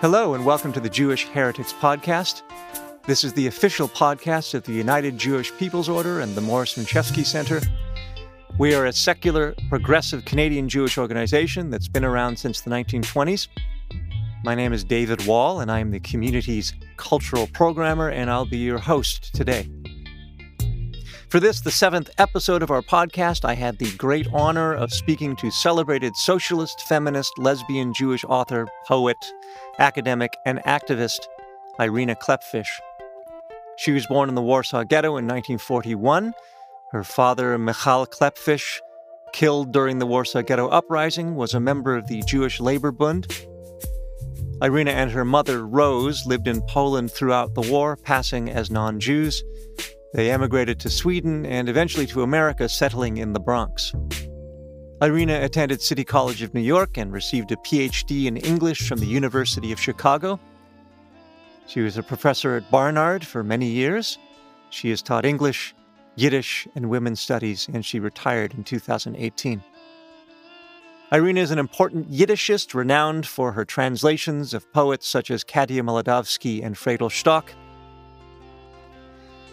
Hello, and welcome to the Jewish Heretics Podcast. This is the official podcast of the United Jewish People's Order and the Morris Winchevsky Center. We are a secular, progressive Canadian Jewish organization that's been around since the 1920s. My name is David Wall, and I am the community's cultural programmer, and I'll be your host today. For this, the seventh episode of our podcast, I had the great honor of speaking to celebrated socialist, feminist, lesbian, Jewish author, poet, academic, and activist Irena Klepfisz. She was born in the Warsaw Ghetto in 1941. Her father, Michal Klepfisz, killed during the Warsaw Ghetto Uprising, was a member of the Jewish Labor Bund. Irena and her mother, Rose, lived in Poland throughout the war, passing as non Jews. They emigrated to Sweden and eventually to America, settling in the Bronx. Irena attended City College of New York and received a PhD in English from the University of Chicago. She was a professor at Barnard for many years. She has taught English, Yiddish, and women's studies, and she retired in 2018. Irena is an important Yiddishist renowned for her translations of poets such as Kadya Molodowsky and Fradel Shtok.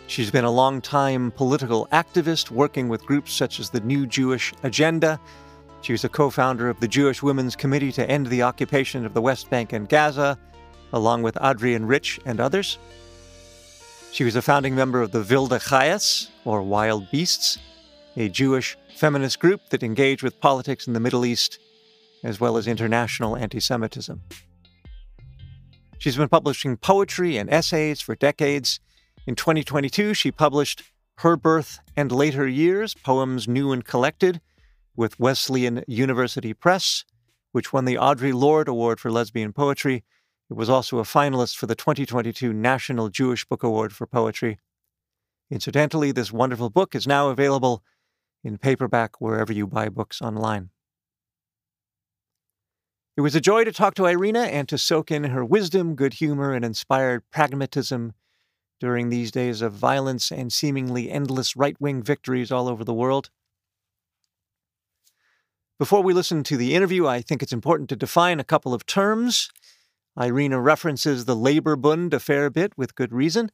She's been a long-time political activist working with groups such as the New Jewish Agenda. She was a co founder of the Jewish Women's Committee to End the Occupation of the West Bank and Gaza, along with Adrienne Rich and others. She was a founding member of the Vilde Chayes, or Wild Beasts, a Jewish feminist group that engaged with politics in the Middle East, as well as international anti Semitism. She's been publishing poetry and essays for decades in 2022, she published Her Birth and Later Years Poems New and Collected with Wesleyan University Press, which won the Audre Lorde Award for Lesbian Poetry. It was also a finalist for the 2022 National Jewish Book Award for Poetry. Incidentally, this wonderful book is now available in paperback wherever you buy books online. It was a joy to talk to Irena and to soak in her wisdom, good humor, and inspired pragmatism during these days of violence and seemingly endless right wing victories all over the world. Before we listen to the interview, I think it's important to define a couple of terms. Irena references the Labor Bund a fair bit with good reason.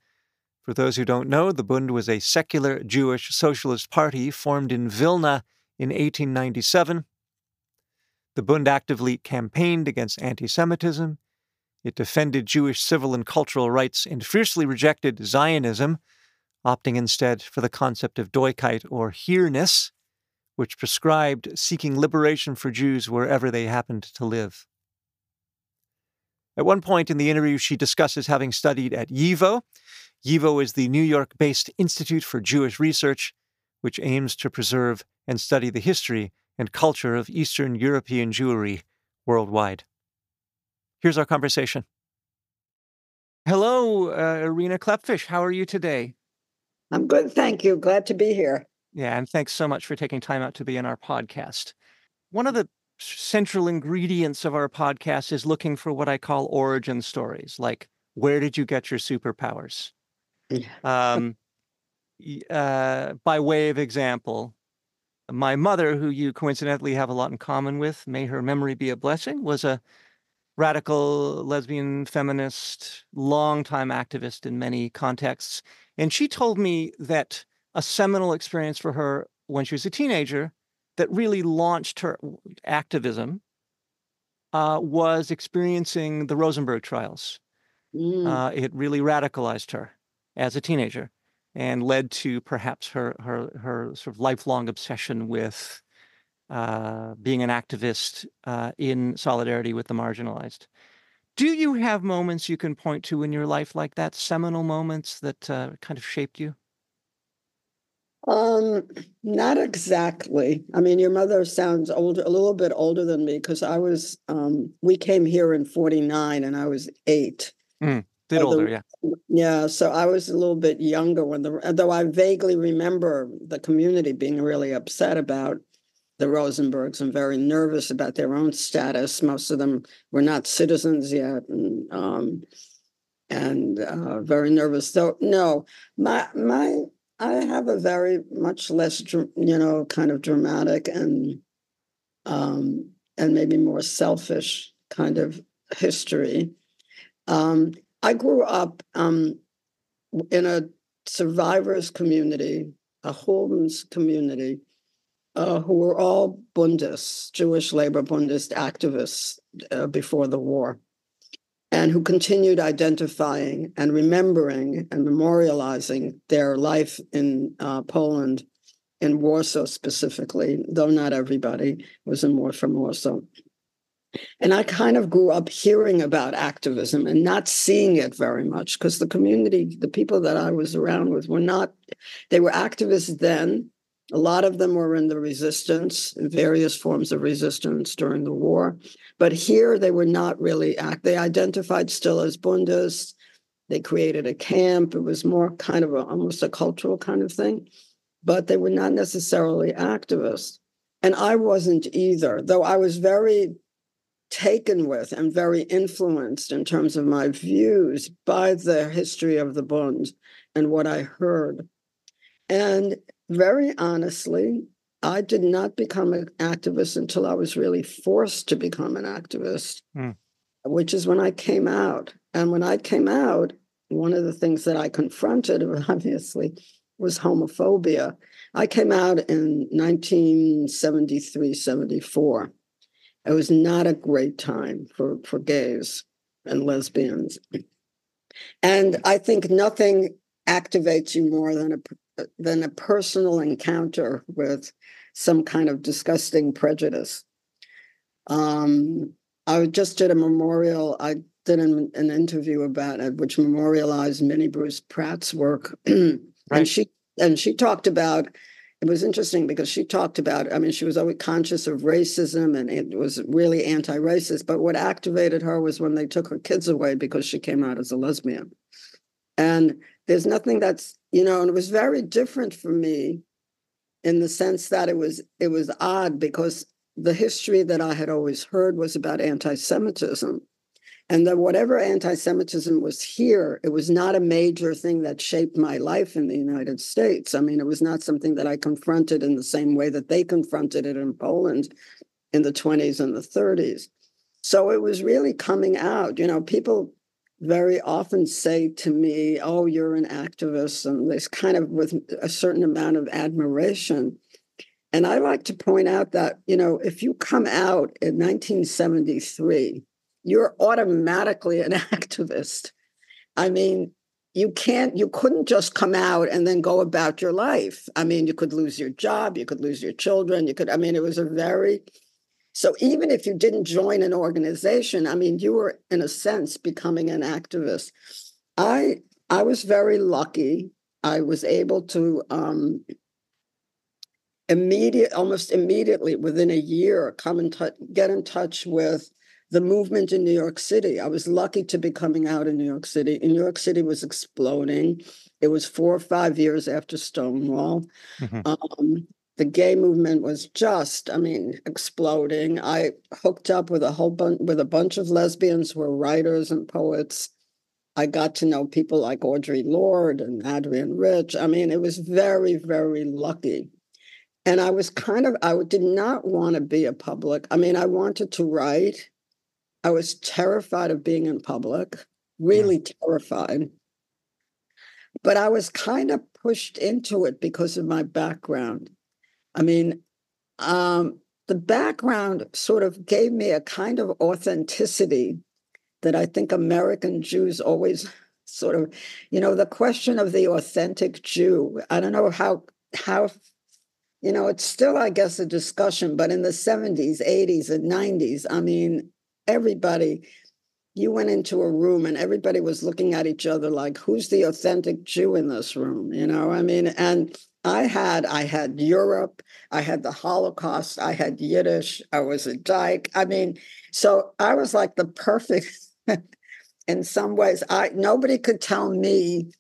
For those who don't know, the Bund was a secular Jewish socialist party formed in Vilna in 1897. The Bund actively campaigned against anti Semitism it defended Jewish civil and cultural rights and fiercely rejected Zionism, opting instead for the concept of Doikayt or here-ness, which prescribed seeking liberation for Jews wherever they happened to live. At one point in the interview, she discusses having studied at YIVO. YIVO is the New York based Institute for Jewish Research, which aims to preserve and study the history and culture of Eastern European Jewry worldwide. Here's our conversation. Hello, uh, Irena Klepfisz. How are you today? I'm good, thank you. Glad to be here. Yeah, and thanks so much for taking time out to be in our podcast. One of the central ingredients of our podcast is looking for what I call origin stories, like where did you get your superpowers? um, uh, by way of example, my mother, who you coincidentally have a lot in common with, may her memory be a blessing, was a radical lesbian feminist, longtime activist in many contexts. And she told me that a seminal experience for her when she was a teenager that really launched her activism uh, was experiencing the Rosenberg trials. Mm. Uh, it really radicalized her as a teenager and led to perhaps her her her sort of lifelong obsession with uh, being an activist uh, in solidarity with the marginalized. Do you have moments you can point to in your life like that, seminal moments that uh, kind of shaped you? Um, not exactly. I mean, your mother sounds older, a little bit older than me because I was. Um, we came here in '49, and I was eight. Mm, bit older, yeah. Yeah, so I was a little bit younger when the. Though I vaguely remember the community being really upset about the Rosenbergs and very nervous about their own status. Most of them were not citizens yet, and um, and uh, very nervous. So no, my my I have a very much less you know kind of dramatic and um, and maybe more selfish kind of history. Um, I grew up um, in a survivors community, a homeless community, uh, who were all Bundists, Jewish labor Bundist activists uh, before the war, and who continued identifying and remembering and memorializing their life in uh, Poland, in Warsaw specifically, though not everybody was in war from Warsaw. And I kind of grew up hearing about activism and not seeing it very much because the community, the people that I was around with were not, they were activists then. A lot of them were in the resistance, various forms of resistance during the war. But here they were not really act. They identified still as Bundists. They created a camp. It was more kind of a, almost a cultural kind of thing, but they were not necessarily activists. And I wasn't either, though I was very taken with and very influenced in terms of my views by the history of the Bund and what I heard. And very honestly, I did not become an activist until I was really forced to become an activist, mm. which is when I came out. And when I came out, one of the things that I confronted, obviously, was homophobia. I came out in 1973, 74. It was not a great time for, for gays and lesbians. And I think nothing activates you more than a than a personal encounter with some kind of disgusting prejudice. Um, I just did a memorial. I did an, an, interview about it, which memorialized Minnie Bruce Pratt's work, right. and she and she talked about it was interesting because she talked about i mean she was always conscious of racism and it was really anti-racist but what activated her was when they took her kids away because she came out as a lesbian and there's nothing that's you know and it was very different for me in the sense that it was it was odd because the history that i had always heard was about anti-semitism and that whatever anti-Semitism was here, it was not a major thing that shaped my life in the United States. I mean, it was not something that I confronted in the same way that they confronted it in Poland in the 20s and the 30s. So it was really coming out. You know, people very often say to me, Oh, you're an activist, and this kind of with a certain amount of admiration. And I like to point out that, you know, if you come out in 1973, you're automatically an activist. I mean, you can't, you couldn't just come out and then go about your life. I mean, you could lose your job, you could lose your children, you could, I mean, it was a very, so even if you didn't join an organization, I mean, you were in a sense becoming an activist. I, I was very lucky. I was able to um, immediate, almost immediately within a year, come and t- get in touch with the movement in New York City. I was lucky to be coming out in New York City. And New York City was exploding. It was four or five years after Stonewall. Mm-hmm. Um, the gay movement was just, I mean, exploding. I hooked up with a whole bunch with a bunch of lesbians who were writers and poets. I got to know people like Audre Lorde and Adrienne Rich. I mean, it was very, very lucky. And I was kind of, I did not want to be a public. I mean, I wanted to write I was terrified of being in public, really yeah. terrified. But I was kind of pushed into it because of my background. I mean, um, the background sort of gave me a kind of authenticity that I think American Jews always sort of, you know, the question of the authentic Jew. I don't know how how you know, it's still, I guess, a discussion, but in the 70s, 80s, and 90s, I mean, everybody you went into a room and everybody was looking at each other like who's the authentic jew in this room you know i mean and i had i had europe i had the holocaust i had yiddish i was a dyke i mean so i was like the perfect in some ways. I nobody could tell me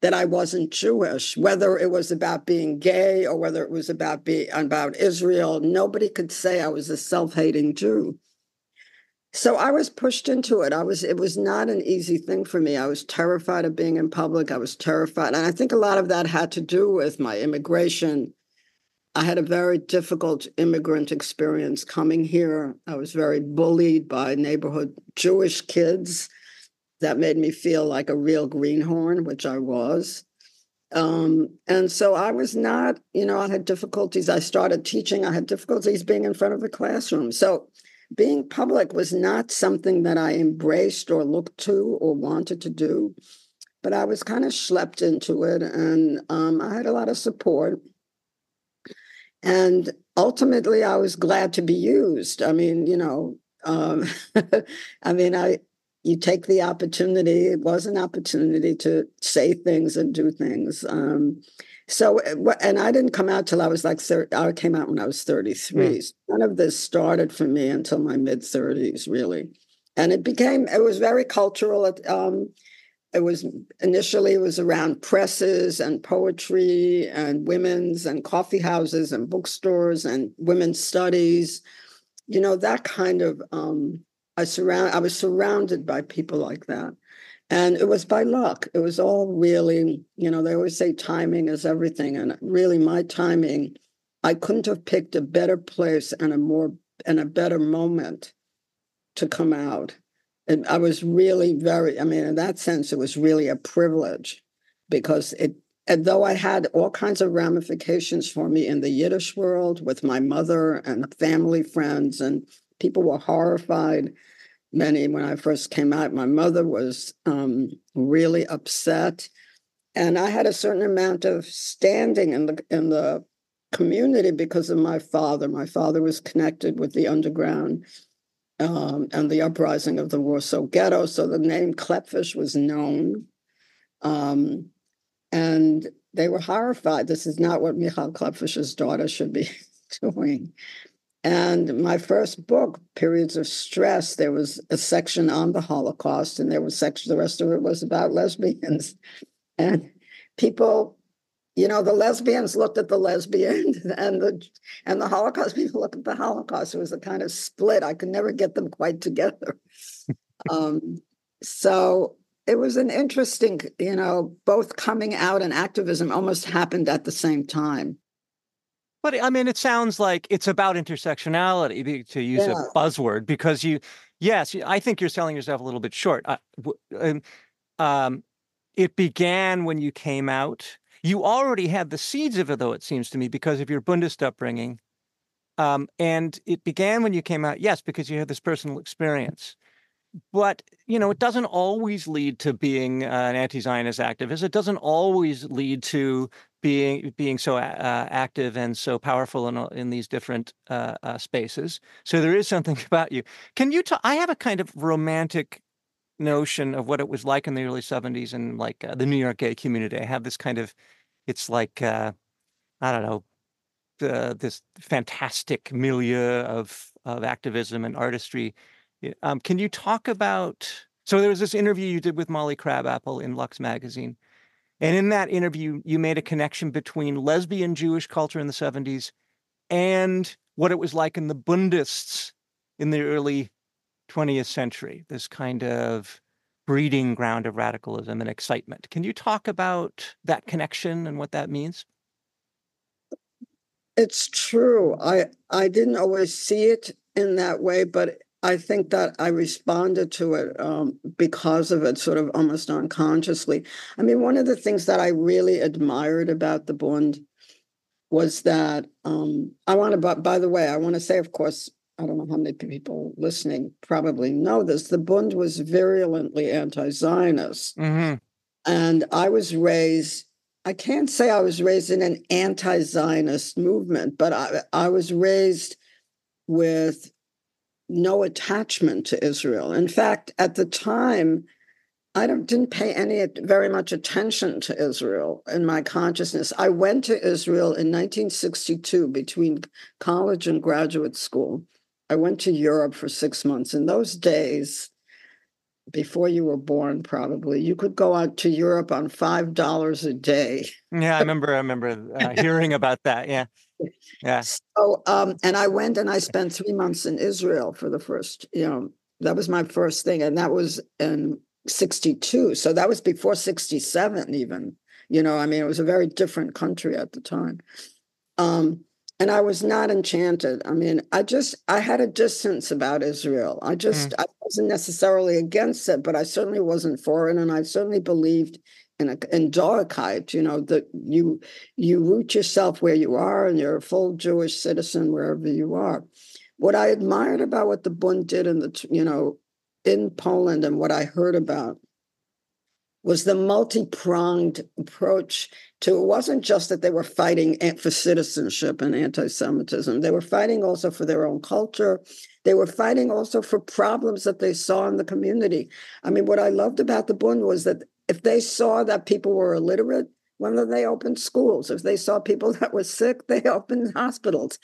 that i wasn't jewish whether it was about being gay or whether it was about being about israel nobody could say i was a self-hating jew so I was pushed into it. I was it was not an easy thing for me. I was terrified of being in public. I was terrified. And I think a lot of that had to do with my immigration. I had a very difficult immigrant experience coming here. I was very bullied by neighborhood Jewish kids. that made me feel like a real greenhorn, which I was. Um, and so I was not, you know, I had difficulties. I started teaching, I had difficulties being in front of the classroom. So being public was not something that I embraced or looked to or wanted to do, but I was kind of schlepped into it. And um, I had a lot of support. And ultimately, I was glad to be used. I mean, you know, um, I mean, I you take the opportunity. It was an opportunity to say things and do things. Um, so, uh, and I didn't come out till I was like, 30, I came out when I was 33. Mm. So none of this started for me until my mid 30s, really. And it became, it was very cultural. It, um, it was initially it was around presses and poetry and women's and coffee houses and bookstores and women's studies you know that kind of um, I surround I was surrounded by people like that. And it was by luck. It was all really, you know, they always say timing is everything. And really my timing, I couldn't have picked a better place and a more and a better moment to come out. And I was really very, I mean, in that sense, it was really a privilege because it and though I had all kinds of ramifications for me in the Yiddish world with my mother and family friends and people were horrified. Many, when I first came out, my mother was um, really upset, and I had a certain amount of standing in the in the community because of my father. My father was connected with the underground um, and the uprising of the Warsaw Ghetto, so the name Klepfisz was known, um, and they were horrified. This is not what Michal Klepfisz's daughter should be doing. And my first book, Periods of Stress, there was a section on the Holocaust, and there was section, the rest of it was about lesbians. And people, you know, the lesbians looked at the lesbian and the and the Holocaust people looked at the Holocaust. It was a kind of split. I could never get them quite together. um, so it was an interesting, you know, both coming out and activism almost happened at the same time. But I mean, it sounds like it's about intersectionality, to use yeah. a buzzword, because you, yes, I think you're selling yourself a little bit short. Uh, um, it began when you came out. You already had the seeds of it, though, it seems to me, because of your Bundist upbringing. Um, and it began when you came out, yes, because you had this personal experience. But, you know, it doesn't always lead to being an anti Zionist activist. It doesn't always lead to being being so uh, active and so powerful in in these different uh, uh, spaces. So there is something about you. Can you? talk? I have a kind of romantic notion of what it was like in the early '70s and like uh, the New York gay community. I have this kind of, it's like uh, I don't know, this fantastic milieu of of activism and artistry. Um, can you talk about? So there was this interview you did with Molly Crabapple in Lux magazine and in that interview, you made a connection between lesbian Jewish culture in the 70s and what it was like in the Bundists in the early 20th century, this kind of breeding ground of radicalism and excitement. Can you talk about that connection and what that means? It's true. I I didn't always see it in that way, but I think that I responded to it um, because of it, sort of almost unconsciously. I mean, one of the things that I really admired about the Bund was that um, I want to, but by the way, I want to say, of course, I don't know how many people listening probably know this. The Bund was virulently anti Zionist. Mm-hmm. And I was raised, I can't say I was raised in an anti Zionist movement, but I, I was raised with no attachment to Israel. In fact, at the time, I didn't pay any very much attention to Israel in my consciousness. I went to Israel in 1962 between college and graduate school. I went to Europe for six months. In those days, before you were born, probably you could go out to Europe on five dollars a day. Yeah, I remember. I remember uh, hearing about that. Yeah, yeah. So, um, and I went and I spent three months in Israel for the first. You know, that was my first thing, and that was in '62. So that was before '67, even. You know, I mean, it was a very different country at the time. Um, and I was not enchanted. I mean, I just I had a distance about Israel. I just mm. I wasn't necessarily against it, but I certainly wasn't for it, and I certainly believed in a, in Doikayt. You know that you you root yourself where you are, and you're a full Jewish citizen wherever you are. What I admired about what the Bund did in the you know in Poland and what I heard about was the multi-pronged approach to it wasn't just that they were fighting for citizenship and anti-semitism. They were fighting also for their own culture. They were fighting also for problems that they saw in the community. I mean what i loved about the bund was that if they saw that people were illiterate when they opened schools. If they saw people that were sick they opened hospitals.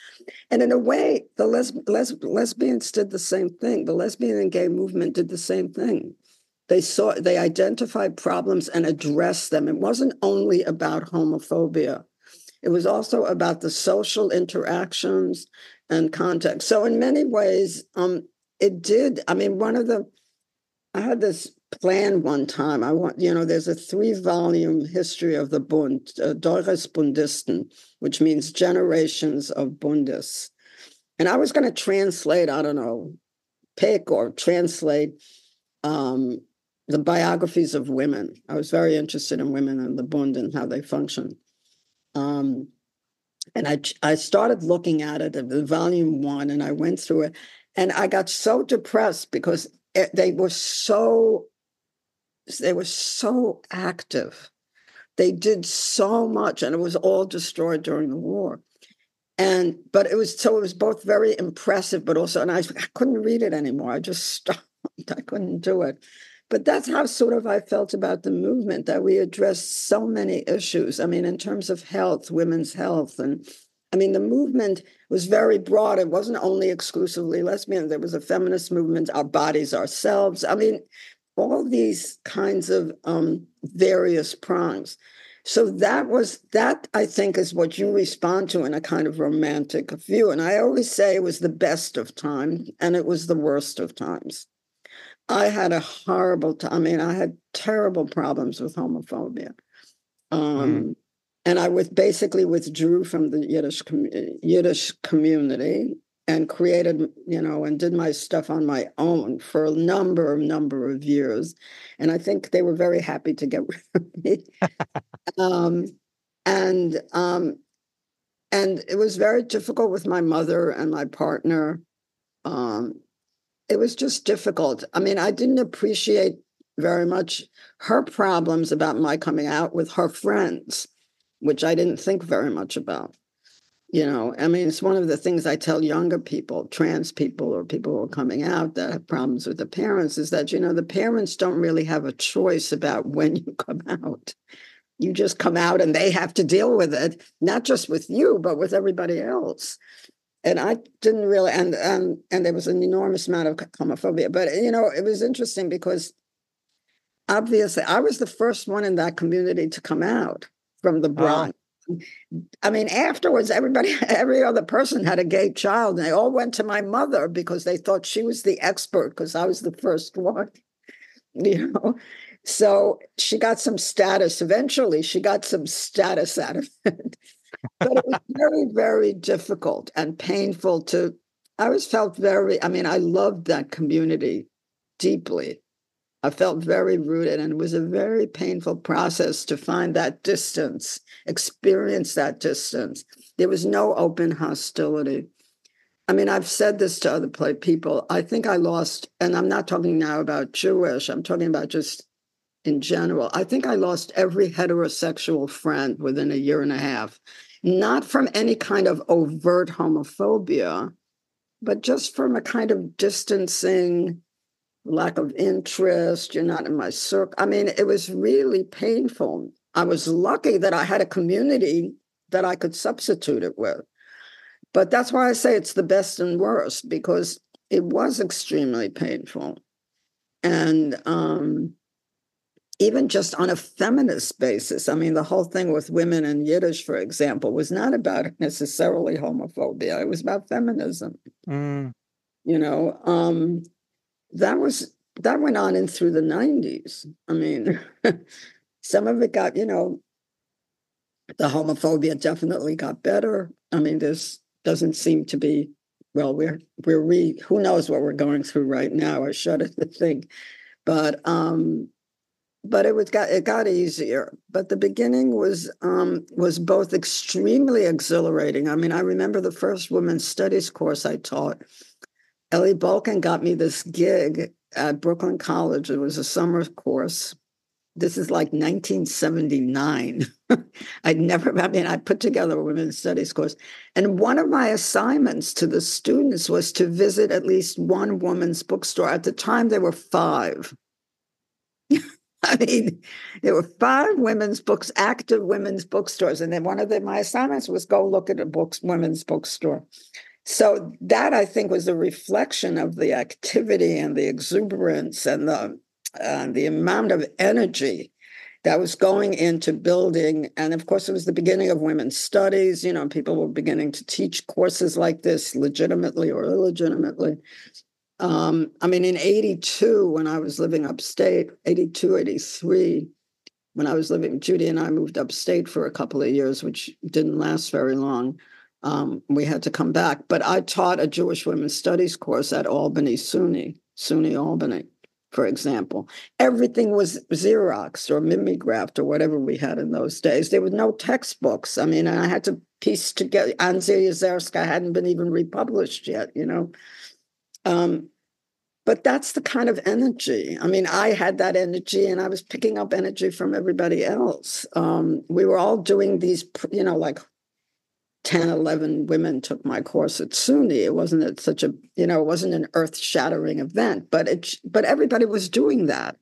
And in a way the les- les- lesbians did the same thing. The lesbian and gay movement did the same thing they saw they identified problems and addressed them. It wasn't only about homophobia. It was also about the social interactions and context. So in many ways, um, it did. I mean, one of the I had this plan one time. I want, you know, there's a three-volume history of the Bund, uh, Doyres Bundistn, which means generations of Bundes. And I was going to translate, I don't know, pick or translate um, the biographies of women. I was very interested in women and the Bund and how they function. Um, and I I started looking at it, the volume one, and I went through it, and I got so depressed because it, they were so they were so active. They did so much, and it was all destroyed during the war. And but it was so it was both very impressive, but also, and I, I couldn't read it anymore. I just stopped. I couldn't do it. But that's how sort of I felt about the movement that we addressed so many issues. I mean, in terms of health, women's health, and I mean, the movement was very broad. It wasn't only exclusively lesbian, there was a feminist movement, our bodies, ourselves. I mean, all these kinds of um, various prongs. So that was that I think is what you respond to in a kind of romantic view. And I always say it was the best of time and it was the worst of times. I had a horrible time. I mean, I had terrible problems with homophobia. Um, mm. And I was basically withdrew from the Yiddish com- Yiddish community and created, you know, and did my stuff on my own for a number, number of years. And I think they were very happy to get rid of me. um, and um, and it was very difficult with my mother and my partner. Um, it was just difficult. I mean, I didn't appreciate very much her problems about my coming out with her friends, which I didn't think very much about. You know, I mean, it's one of the things I tell younger people, trans people or people who are coming out that have problems with the parents, is that, you know, the parents don't really have a choice about when you come out. You just come out and they have to deal with it, not just with you, but with everybody else and I didn't really, and and and there was an enormous amount of homophobia. But uh, you know, it was interesting because obviously I was the first one in that community to come out from the Bronx. I mean, afterwards, everybody, every other person had a gay child, and they all went to my mother because they thought she was the expert because I was the first one. You know, so she got some status. Eventually, she got some status out of it but it was very, very difficult and painful to. I always felt very, I mean, I loved that community deeply. I felt very rooted, and it was a very painful process to find that distance, experience that distance. There was no open hostility. I mean, I've said this to other people. I think I lost, and I'm not talking now about Jewish, I'm talking about just in general. I think I lost every heterosexual friend within a year and a half not from any kind of overt homophobia, but just from a kind of distancing, lack of interest. You're not in my circle. I mean, it was really painful. I was lucky that I had a community that I could substitute it with. But that's why I say it's the best and worst because it was extremely painful. And um, even just on a feminist basis. I mean, the whole thing with women in Yiddish, for example, was not about necessarily homophobia. It was about feminism. Mm. You know, um, that was that went on in through the 90s. I mean, some of it got, you know, the homophobia definitely got better. I mean, this doesn't seem to be well. We're we're re who knows what we're going through right now. I shudder to think, but um, but it was got it got easier. But the beginning was um was both extremely exhilarating. I mean, I remember the first women's studies course I taught. Ellie Balkin got me this gig at Brooklyn College. It was a summer course this is like 1979. I'd never, I mean, I put together a women's studies course. And one of my assignments to the students was to visit at least one woman's bookstore. At the time, there were five. I mean, there were five women's books, active women's bookstores. And then one of the, my assignments was go look at a books, women's bookstore. So that I think was a reflection of the activity and the exuberance and the uh, the amount of energy that was going into building and of course it was the beginning of women's studies you know people were beginning to teach courses like this legitimately or illegitimately um, i mean in 82 when i was living upstate 82 83 when i was living judy and i moved upstate for a couple of years which didn't last very long um, we had to come back but i taught a jewish women's studies course at albany suny suny albany for example. Everything was Xerox or mimeographed or whatever we had in those days. There were no textbooks. I mean, I had to piece together. Anzia Yezierska hadn't been even republished yet, you know. Um, but that's the kind of energy. I mean, I had that energy and I was picking up energy from everybody else. Um, we were all doing these, you know, like 10, 11 women took my course at SUNY. It wasn't such a, you know, it wasn't an earth shattering event, but it, but everybody was doing that.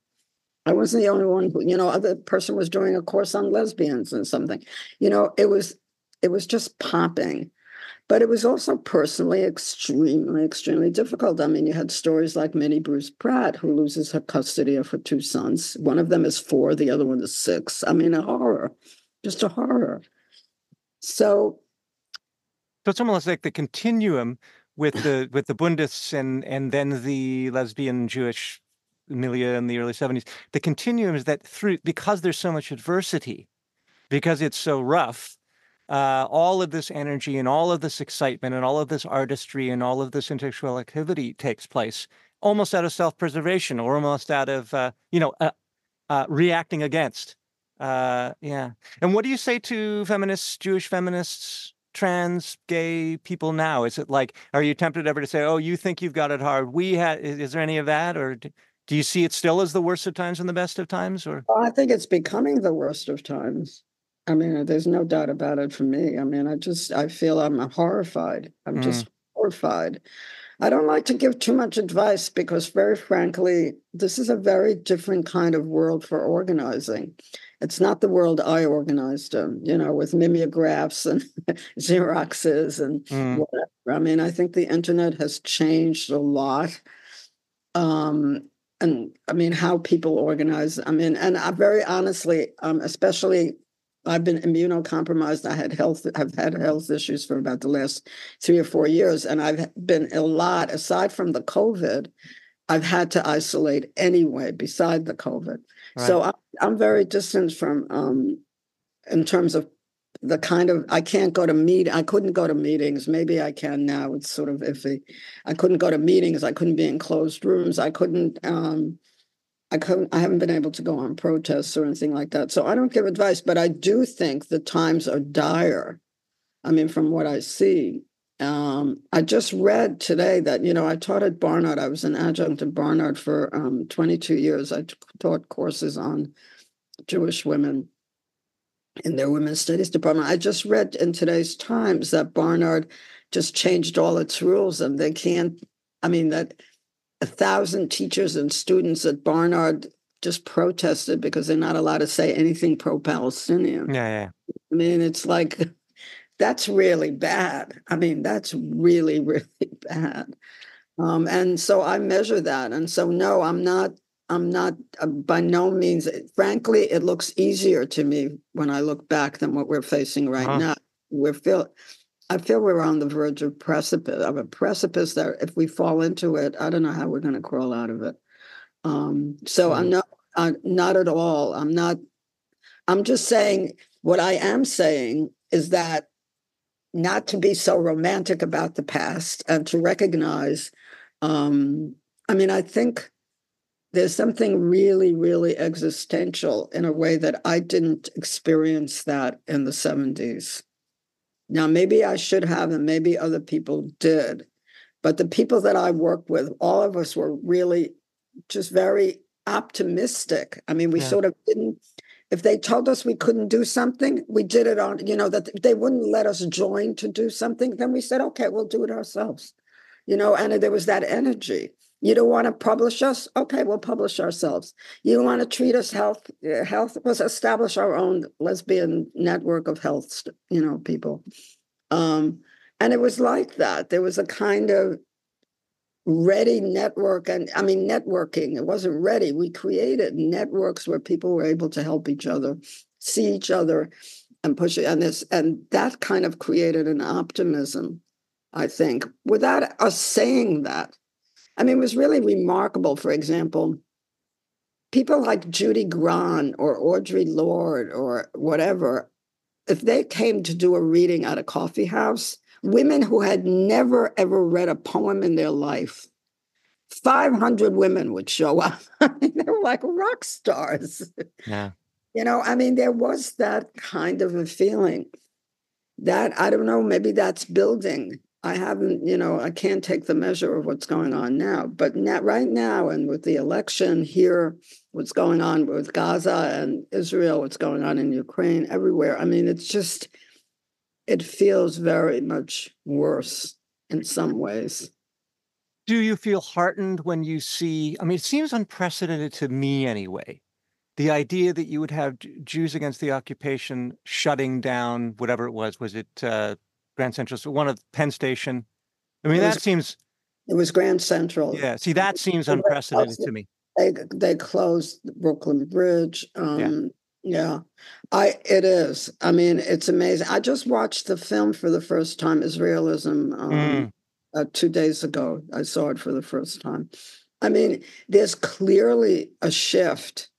I wasn't the only one who, you know, other person was doing a course on lesbians and something. You know, it was, it was just popping. But it was also personally extremely, extremely difficult. I mean, you had stories like Minnie Bruce Pratt, who loses her custody of her two sons. One of them is four, the other one is six. I mean, a horror, just a horror. So so it's almost like the continuum with the with the Bundists and and then the lesbian Jewish milieu in the early 70s. The continuum is that through because there's so much adversity, because it's so rough, uh, all of this energy and all of this excitement and all of this artistry and all of this intellectual activity takes place almost out of self-preservation or almost out of uh, you know uh, uh reacting against. Uh, yeah. And what do you say to feminists, Jewish feminists, trans gay people now? Is it like, are you tempted ever to say, oh, you think you've got it hard? We had, is there any of that? Or do you see it still as the worst of times and the best of times? Or well, I think it's becoming the worst of times. I mean, there's no doubt about it for me. I mean, I just, I feel I'm horrified. I'm mm. just horrified. I don't like to give too much advice because, very frankly, this is a very different kind of world for organizing it's not the world I organized, in, you know, with mimeographs and Xeroxes and mm. whatever. I mean, I think the internet has changed a lot. Um, and I mean, how people organize. I mean, and I very honestly, um, especially I've been immunocompromised. I had health, I've had health issues for about the last three or four years, and I've been a lot. Aside from the COVID, I've had to isolate anyway. Beside the COVID, so I'm, I'm very distant from, um, in terms of the kind of I can't go to meet. I couldn't go to meetings. Maybe I can now. It's sort of iffy. I couldn't go to meetings. I couldn't be in closed rooms. I couldn't. Um, I couldn't. I haven't been able to go on protests or anything like that. So I don't give advice, but I do think the times are dire. I mean, from what I see, um, I just read today that, you know, I taught at Barnard. I was an adjunct at Barnard for um, 22 years. I taught courses on Jewish women in their women's studies department. I just read in today's Times that Barnard just changed all its rules and they can't, I mean, that a thousand teachers and students at Barnard just protested because they're not allowed to say anything pro Palestinian. Yeah, yeah. I mean, it's like, that's really bad. I mean, that's really, really bad. Um, and so I measure that. And so, no, I'm not, I'm not uh, by no means, frankly, it looks easier to me when I look back than what we're facing right uh-huh. now. We're feel, I feel we're on the verge of precipice of a precipice that if we fall into it, I don't know how we're going to crawl out of it. Um, so mm-hmm. I'm not, I'm not at all. I'm not. I'm just saying What I am saying is that not to be so romantic about the past and to recognize um, I mean, I think there's something really, really existential in a way that I didn't experience that in the 70s. Now, maybe I should have, and maybe other people did. But the people that I worked with, all of us were really just very optimistic. I mean, we yeah. sort of didn't, if they told us we couldn't do something, we did it on, you know, that they wouldn't let us join to do something, then we said, okay, we'll do it ourselves. You know, and there was that energy. You don't want to publish us? Okay, we'll publish ourselves. You want to treat us health uh, health was establish our own lesbian network of health, you know, people. Um, and it was like that. There was a kind of ready network and I mean networking. It wasn't ready. We created networks where people were able to help each other, see each other and push it. And this and that kind of created an optimism, I think, without us saying that I mean, it was really remarkable, for example, people like Judy Grahn or Audre Lorde or whatever, if they came to do a reading at a coffee house, women who had never ever read a poem in their life, 500 women would show up. they were like rock stars. Yeah. You know, I mean, there was that kind of a feeling that I don't know, maybe that's building. I haven't, you know, I can't take the measure of what's going on now. But now, right now, and with the election here, what's going on with Gaza and Israel, what's going on in Ukraine, everywhere. I mean, it's just, it feels very much worse in some ways. Do you feel heartened when you see? I mean, it seems unprecedented to me anyway. The idea that you would have Jews against the occupation shutting down whatever it was, was it uh, Grand Central, so one of Penn Station. I mean, was, that seems. It was Grand Central. Yeah. See, that seems unprecedented to me. They they closed the Brooklyn Bridge. Um, yeah. Yeah, I it is. I mean, it's amazing. I just watched the film for the first time, Israelism, um, mm. uh, two days ago. I saw it for the first time. I mean, there's clearly a shift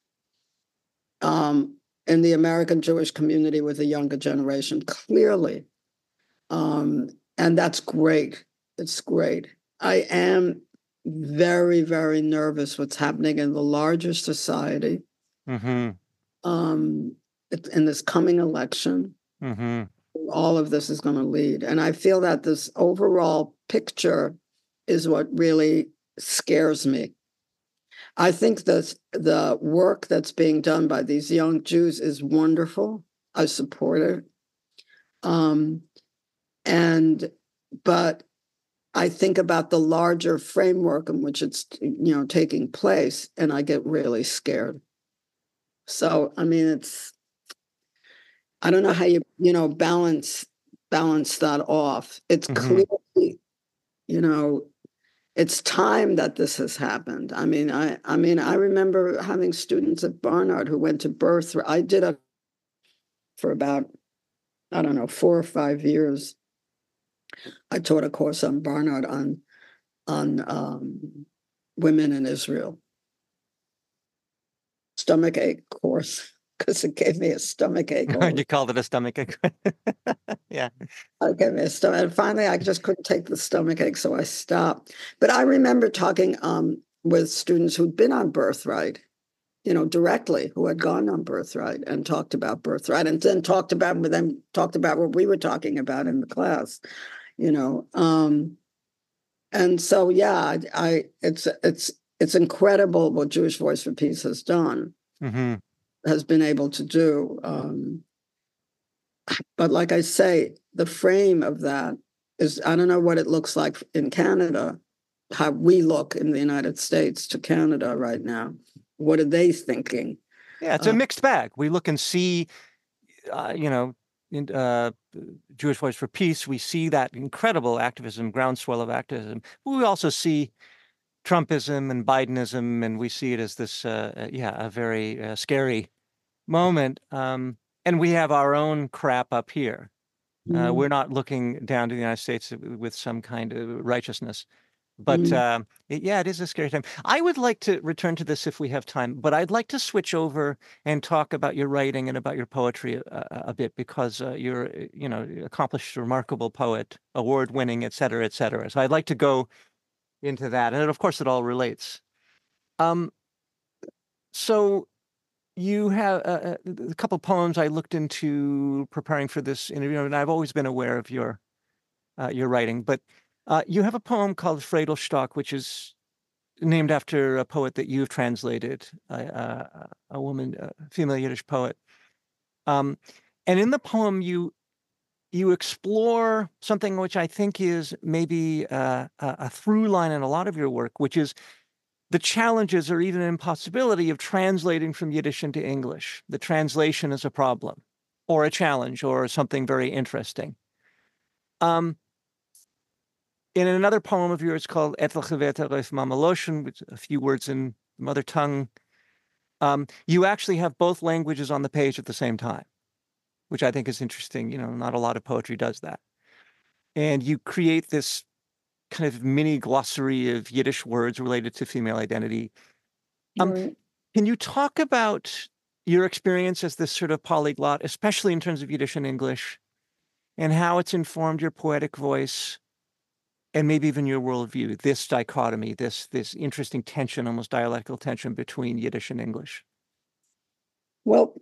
um, in the American Jewish community with the younger generation. Clearly, um, and that's great. It's great. I am very, very nervous what's happening in the larger society mm-hmm. um, in this coming election. Mm-hmm. All of this is going to lead. And I feel that this overall picture is what really scares me. I think that the work that's being done by these young Jews is wonderful. I support it. Um, and but I think about the larger framework in which it's you know taking place, and I get really scared. So I mean, it's I don't know how you you know balance balance that off. It's mm-hmm. clearly you know it's time that this has happened. I mean, I I mean, I remember having students at Barnard who went to birth. I did a for about I don't know four or five years I taught a course on Barnard on on um, women in Israel. Stomach ache course because it gave me a stomach ache. you called it a stomach ache. yeah. It gave me a stomach. And finally, I just couldn't take the stomach ache, so I stopped. But I remember talking um, with students who'd been on birthright, you know, directly, who had gone on birthright and talked about birthright, and then talked about with them talked about what we were talking about in the class you know um and so yeah i it's it's it's incredible what jewish voice for peace has done. Mm-hmm. has been able to do um but like i say the frame of that is i don't know what it looks like in canada how we look in the united states to canada right now. What are they thinking? Yeah it's a uh, mixed bag. We look and see uh, you know in, uh, Jewish Voice for Peace, we see that incredible activism, groundswell of activism. we also see Trumpism and Bidenism, and we see it as this, uh, uh yeah, a very uh, scary moment. Um, and we have our own crap up here. Uh, mm. We're not looking down to the United States with some kind of righteousness. But Mhm. uh, it- yeah, it is a scary time. I would like to return to this if we have time, but I'd like to switch over and talk about your writing and about your poetry a, a, a bit because uh, you're, uh, you know, accomplished, remarkable poet, award-winning, et cetera, et cetera. So I'd like to go into that, and of course, it all relates. Um, so you have uh, uh, a couple poems I looked into preparing for this interview, and I've always been aware of your uh, your writing, but uh, you have a poem called Fradel Shtok, which is named after a poet that you've translated, uh, uh, a woman, a female Yiddish poet. Um, and in the poem, you you explore something which I think is maybe uh, a, a through line in a lot of your work, which is the challenges or even impossibility of translating from Yiddish into English. The translation is a problem, or a challenge, or something very interesting. Um, in another poem of yours called Etlekhe verter oyf mame-loshn, which a few words in mother tongue, um, you actually have both languages on the page at the same time, which I think is interesting. You know, not a lot of poetry does that. And you create this kind of mini glossary of Yiddish words related to female identity. Um, Right. Can you talk about your experience as this sort of polyglot, especially in terms of Yiddish and English, and how it's informed your poetic voice and maybe even your worldview, this dichotomy, this this interesting tension, almost dialectical tension between Yiddish and English? Well,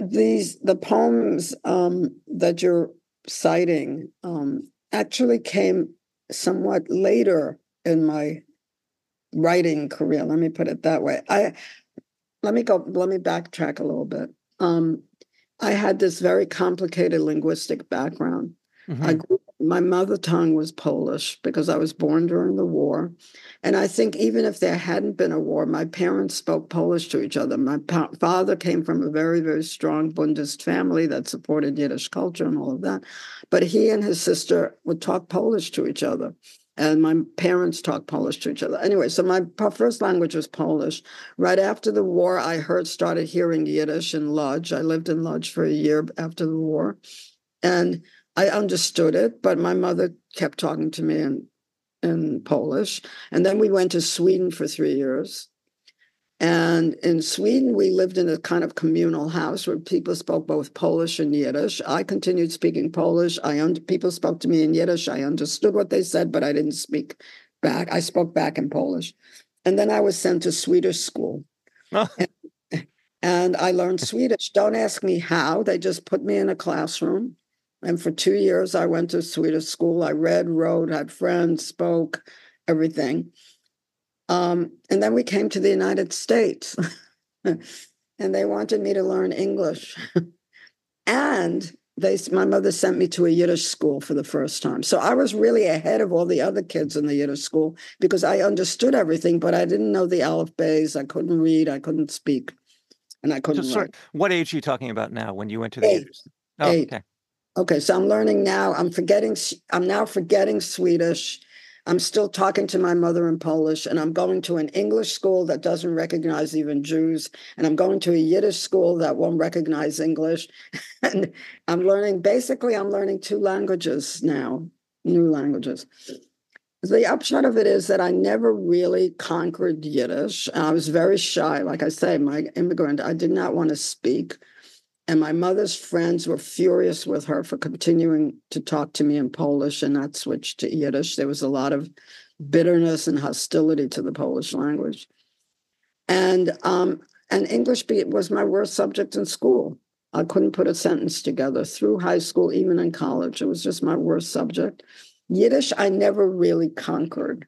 these the poems um, that you're citing um, actually came somewhat later in my writing career. Let me put it that way. I let me go. Let me backtrack a little bit. Um, I had this very complicated linguistic background. I Mhm. grew, my mother tongue was Polish because I was born during the war. And I think even if there hadn't been a war, my parents spoke Polish to each other. My pa- father came from a very, very strong Bundist family that supported Yiddish culture and all of that. But he and his sister would talk Polish to each other. And my parents talked Polish to each other. Anyway, so my first language was Polish. Right after the war, I heard, started hearing Yiddish in Lodz. I lived in Lodz for a year after the war. And I understood it, but my mother kept talking to me in in Polish. And then we went to Sweden for three years. And in Sweden, we lived in a kind of communal house where people spoke both Polish and Yiddish. I continued speaking Polish. I un- people spoke to me in Yiddish. I understood what they said, but I didn't speak back. I spoke back in Polish. And then I was sent to Swedish school Oh, and I learned Swedish. Don't ask me how. They just put me in a classroom. And for two years, I went to Swedish school. I read, wrote, had friends, spoke, everything. Um, and then we came to the United States, and they wanted me to learn English. and they, my mother sent me to a Yiddish school for the first time. So I was really ahead of all the other kids in the Yiddish school because I understood everything, but I didn't know the alphabets. I couldn't read. I couldn't speak, and I couldn't sorry, what age are you talking about now when you went to the Eight. Yiddish? Oh, Eight. okay. Okay, so I'm learning now. I'm forgetting. I'm now forgetting Swedish. I'm still talking to my mother in Polish, and I'm going to an English school that doesn't recognize even Jews, and I'm going to a Yiddish school that won't recognize English, and I'm learning. Basically, I'm learning two languages now, new languages. The upshot of it is that I never really conquered Yiddish. I was very shy. Like I say, my immigrant, I did not want to speak. And my mother's friends were furious with her for continuing to talk to me in Polish and not switch to Yiddish. There was a lot of bitterness and hostility to the Polish language. And um, and English was my worst subject in school. I couldn't put a sentence together through high school, even in college. It was just my worst subject. Yiddish, I never really conquered.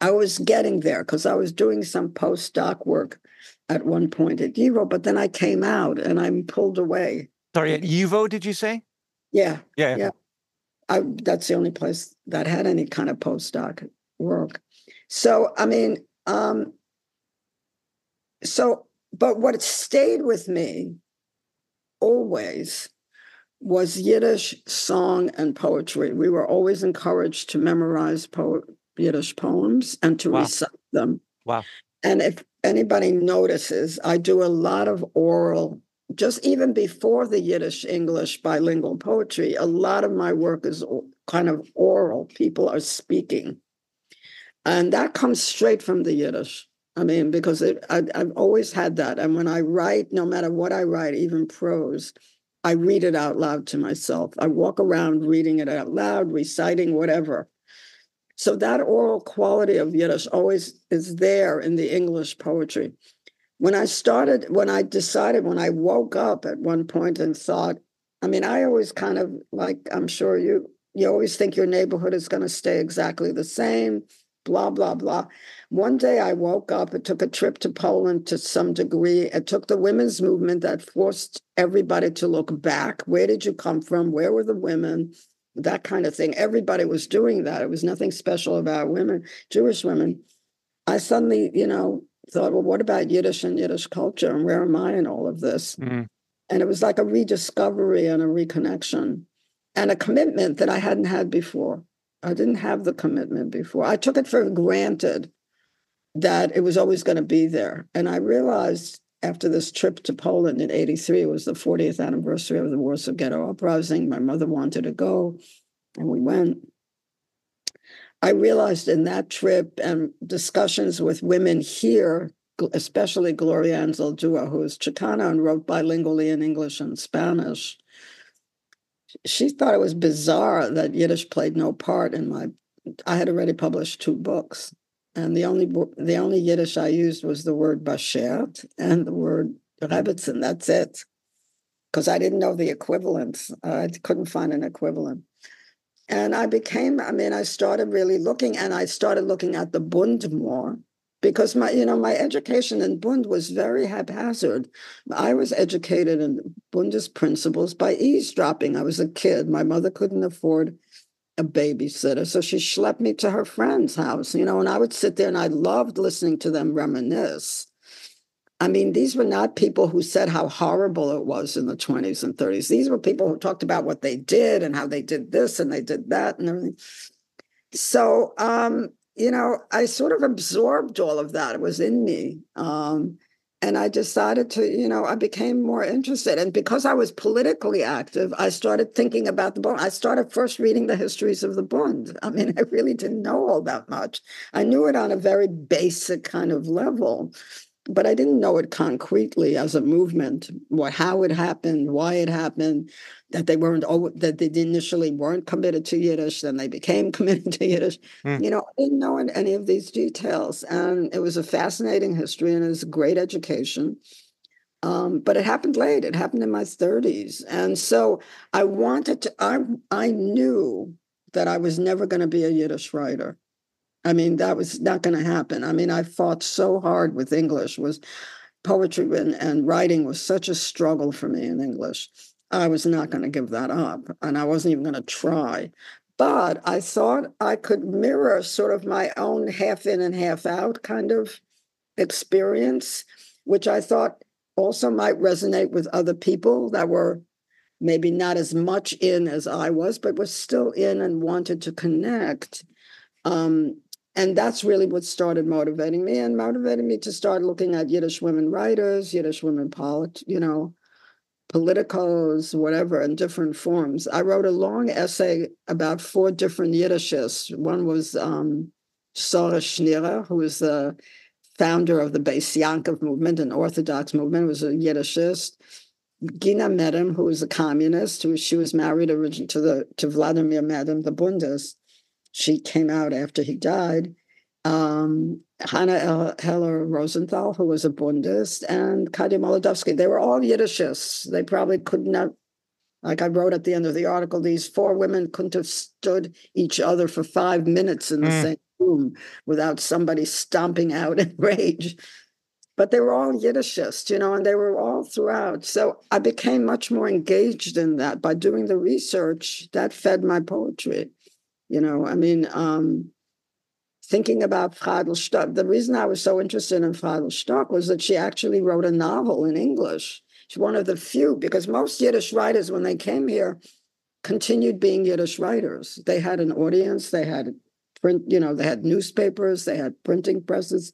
I was getting there because I was doing some postdoc work at one point at YIVO, but then I came out and I'm pulled away. Sorry, at YIVO, did you say? Yeah, Yeah. Yeah. I that's the only place that had any kind of postdoc work. So I mean, um, so but what stayed with me always was Yiddish song and poetry. We were always encouraged to memorize po- Yiddish poems and to Wow. recite them. Wow. And if anybody notices, I do a lot of oral, just even before the Yiddish English bilingual poetry, a lot of my work is kind of oral. People are speaking And that comes straight from the Yiddish. I mean, because it, I, I've always had that. And when I write, no matter what I write, even prose, I read it out loud to myself. I walk around reading it out loud, reciting whatever. So that oral quality of Yiddish always is there in the English poetry. When I started, when I decided, when I woke up at one point and thought, I mean, I always kind of like, I'm sure you, you always think your neighborhood is going to stay exactly the same blah, blah, blah. One day I woke up, it took a trip to Poland to some degree. It took the women's movement that forced everybody to look back. Where did you come from? Where were the women? That kind of thing. Everybody was doing that. It was nothing special about women, Jewish women. I suddenly, you know, thought, well, what about Yiddish and Yiddish culture? And where am I in all of this? Mm. And it was like a rediscovery and a reconnection and a commitment that I hadn't had before. I didn't have the commitment before. I took it for granted that it was always going to be there. And I realized after this trip to Poland in 83, it was the 40th anniversary of the Warsaw Ghetto Uprising. My mother wanted to go, and we went. I realized in that trip and discussions with women here, especially Gloria Anzaldúa, who is Chicana and wrote bilingually in English and Spanish, she thought it was bizarre that Yiddish played no part in my. I had already published two books, and the only the only Yiddish I used was the word bashert and the word Rebbitzin. That's it, because I didn't know the equivalents. I couldn't find an equivalent, and I became. I mean, I started really looking, and I started looking at the Bund more because my you know my education in Bund was very haphazard. I was educated in Bund's principles by eavesdropping. I was a kid. My mother couldn't afford a babysitter, so she schlepped me to her friend's house. You know, and I would sit there and I loved listening to them reminisce. I mean, these were not people who said how horrible it was in the 20s and 30s. These were people who talked about what they did and how they did this and they did that and everything. So um, you know, I sort of absorbed all of that. It was in me. Um, and I decided to, you know, I became more interested. And because I was politically active, I started thinking about the Bund. I started first reading the histories of the Bund. I mean, I really didn't know all that much. I knew it on a very basic kind of level but I didn't know it concretely as a movement, what how it happened, why it happened, that they weren't that they initially weren't committed to Yiddish, then they became committed to Yiddish. Mm. You know, I didn't know any of these details, and it was a fascinating history and it was a great education. Um, but it happened late. It happened in my 30s, and so I wanted to. I I knew that I was never going to be a Yiddish writer. I mean, that was not going to happen. I mean, I fought so hard with English. Was poetry and, and writing was such a struggle for me in English. I was not going to give that up, and I wasn't even going to try. But I thought I could mirror sort of my own half in and half out kind of experience, which I thought also might resonate with other people that were maybe not as much in as I was, but was still in and wanted to connect. Um, and that's really what started motivating me and motivated me to start looking at Yiddish women writers, Yiddish women polit, you know, politicos, whatever, in different forms. I wrote a long essay about four different Yiddishists. One was um, Sora Schenirer, who was the founder of the Beis Yankov movement, an Orthodox movement, was a Yiddishist. Gina Medem, who was a communist, who she was married originally to the to Vladimir Medem, the Bundist she came out after he died. Um, Hannah Heller Rosenthal, who was a Bundist, and Kadya Molodowsky. They were all Yiddishists. They probably could not, like I wrote at the end of the article, these four women couldn't have stood each other for five minutes in the mm. same room without somebody stomping out in rage. But they were all Yiddishists, you know, and they were all throughout. So I became much more engaged in that by doing the research that fed my poetry. You know, I mean, um, thinking about Fradel Shtok, the reason I was so interested in Fradel Shtok was that she actually wrote a novel in English. She's one of the few, because most Yiddish writers, when they came here, continued being Yiddish writers. They had an audience, they had print, you know, they had newspapers, they had printing presses.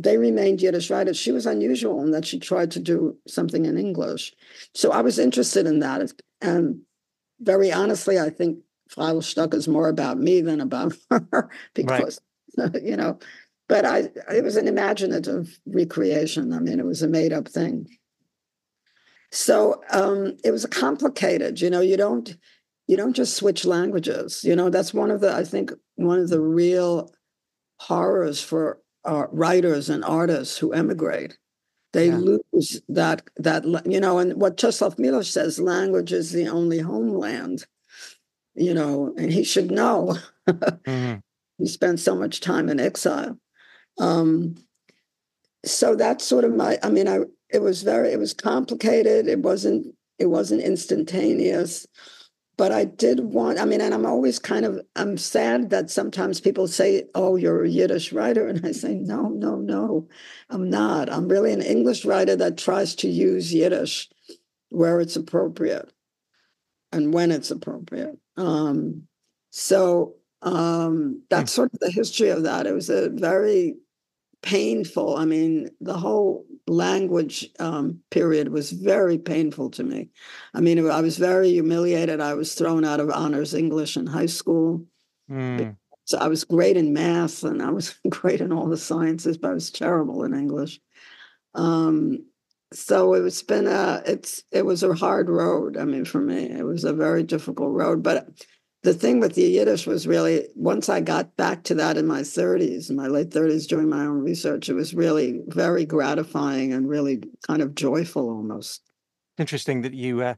They remained Yiddish writers. She was unusual in that she tried to do something in English. So I was interested in that. And very honestly, I think Fradel is more about me than about her because right. you know. But I, it was an imaginative recreation. I mean, it was a made up thing. So um, it was complicated. You know, you don't you don't just switch languages. You know, that's one of the I think one of the real horrors for uh, writers and artists who emigrate. They yeah. lose that that you know, and what Czeslaw Milosz says, language is the only homeland. You know, and he should know. mm-hmm. He spent so much time in exile. Um, so that's sort of my. I mean, I it was very it was complicated. It wasn't it wasn't instantaneous but I did want, I mean, and I'm always kind of, I'm sad that sometimes people say, oh, you're a Yiddish writer. And I say, no, no, no, I'm not. I'm really an English writer that tries to use Yiddish where it's appropriate and when it's appropriate. Um, so um, that's sort of the history of that. It was a very painful, I mean, the whole language um, period was very painful to me. I mean, I was very humiliated. I was thrown out of honors English in high school. Mm. So I was great in math and I was great in all the sciences, but I was terrible in English. Um, so it's been a it's it was a hard road. I mean, for me, it was a very difficult road. But the thing with the Yiddish was really once I got back to that in my 30s, in my late 30s, doing my own research, it was really very gratifying and really kind of joyful almost. Interesting that you uh,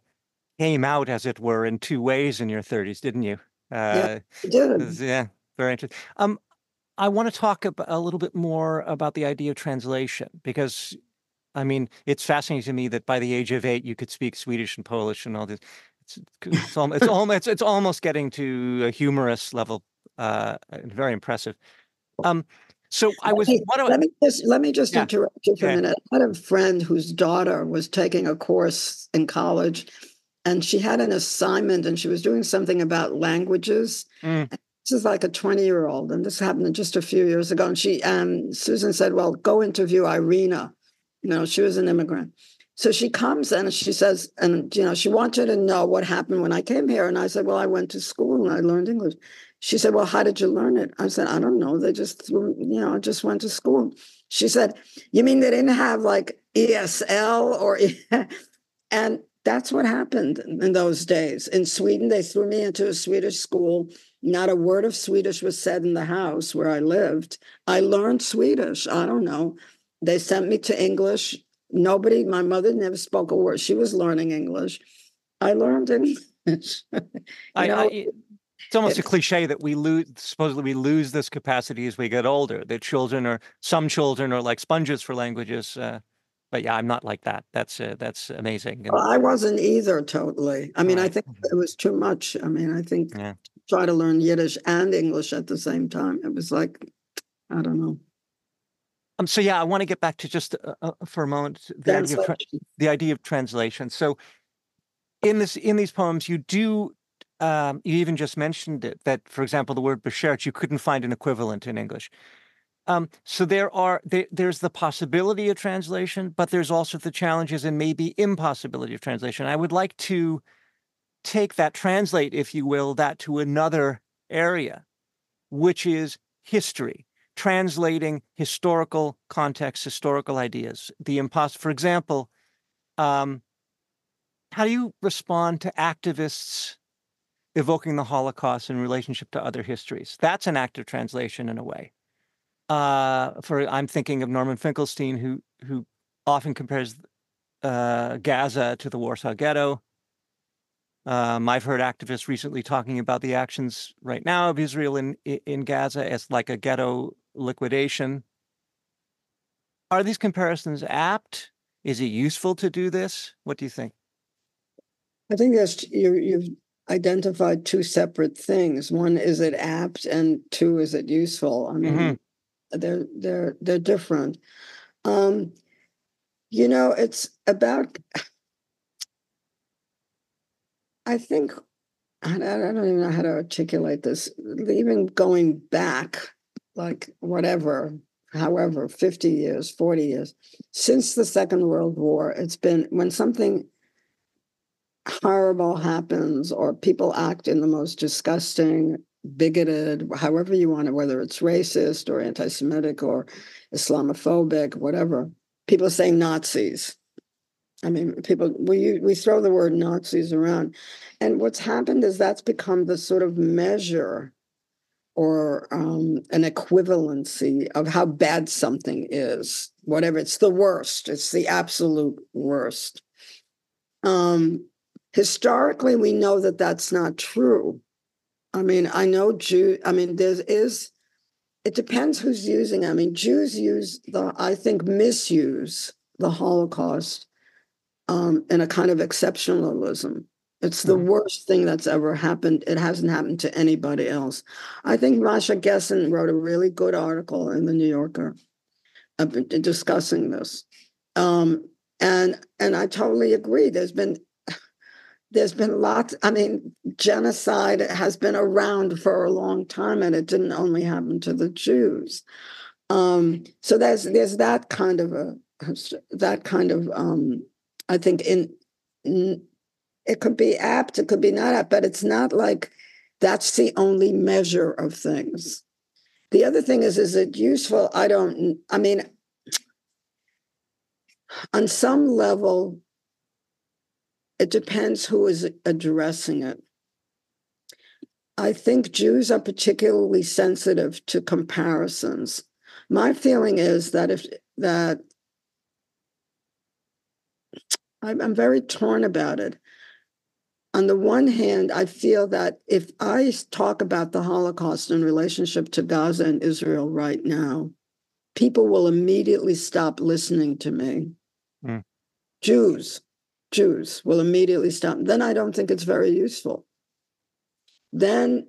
came out, as it were, in two ways in your 30s, didn't you? Uh, yeah, I did. Yeah, very interesting. Um, I want to talk a little bit more about the idea of translation because, I mean, it's fascinating to me that by the age of eight you could speak Swedish and Polish and all this. It's it's, almost, it's almost it's almost getting to a humorous level. Uh, very impressive. Um, so I was. Hey, let me just let me just yeah. interrupt you for okay. a minute. I had a friend whose daughter was taking a course in college, and she had an assignment, and she was doing something about languages. Mm. This is like a twenty-year-old, and this happened just a few years ago. And she, um, Susan said, "Well, go interview Irena." You know, she was an immigrant, so she comes and she says, and you know, she wanted to know what happened when I came here. And I said, Well, I went to school and I learned English. She said, Well, how did you learn it? I said, I don't know. They just threw, you know, I just went to school. She said, You mean they didn't have like ESL or and that's what happened in those days. In Sweden, they threw me into a Swedish school. Not a word of Swedish was said in the house where I lived. I learned Swedish. I don't know. They sent me to English Nobody, my mother never spoke a word. She was learning English. I learned English. I, know, I, it's almost a cliche that we lose supposedly we lose this capacity as we get older that children are some children are like sponges for languages uh, but yeah i'm not like that that's uh, that's amazing well, i wasn't either totally i mean right. i think it was too much i mean i think yeah. try to learn yiddish and english at the same time it was like i don't know um, so yeah, I want to get back to just uh, uh for a moment the idea, of the idea of translation. So in this in these poems, you do um, you even just mentioned it that, for example, the word beshert you couldn't find an equivalent in English. Um, so there are there, there's the possibility of translation, but there's also the challenges and maybe impossibility of translation. I would like to take that translate, if you will, that to another area, which is history translating historical context, historical ideas. The impossible, for example, um, how do you respond to activists evoking the Holocaust in relationship to other histories? That's an act of translation in a way. Uh, for I'm thinking of Norman Finkelstein, who who often compares uh, Gaza to the Warsaw Ghetto. Um, I've heard activists recently talking about the actions right now of Israel in in Gaza as like a ghetto liquidation. Are these comparisons apt? Is it useful to do this? What do you think? I think that's you, you've identified two separate things. One is it apt, and two is it useful. I mean, mm-hmm. they're they're they're different. Um, you know, it's about. I think I don't even know how to articulate this. Even going back like whatever, however, 50 years, 40 years, since the Second World War, it's been when something horrible happens or people act in the most disgusting, bigoted, however you want it, whether it's racist or anti-Semitic or Islamophobic, whatever. People say Nazis. I mean, people we we throw the word Nazis around, and what's happened is that's become the sort of measure or um, an equivalency of how bad something is. Whatever, it's the worst. It's the absolute worst. Um, historically, we know that that's not true. I mean, I know Jew. I mean, there is. It depends who's using. I mean, Jews use the. I think misuse the Holocaust um, in a kind of exceptionalism. It's the mm-hmm. worst thing that's ever happened. It hasn't happened to anybody else. I think Masha Gessen wrote a really good article in the New Yorker discussing this. Um, and and I totally agree. There's been there's been lots. I mean, genocide has been around for a long time, and it didn't only happen to the Jews. Um, so there's there's that kind of a that kind of um, I think in, in it could be apt, it could be not apt, but it's not like that's the only measure of things. The other thing is, is it useful? I don't, I mean, on some level, it depends who is addressing it. I think Jews are particularly sensitive to comparisons. My feeling is that if that I'm, very torn about it. On the one hand, I feel that if I talk about the Holocaust in relationship to Gaza and Israel right now, people will immediately stop listening to me. Mm. Jews, Jews will immediately stop. Then I don't think it's very useful. Then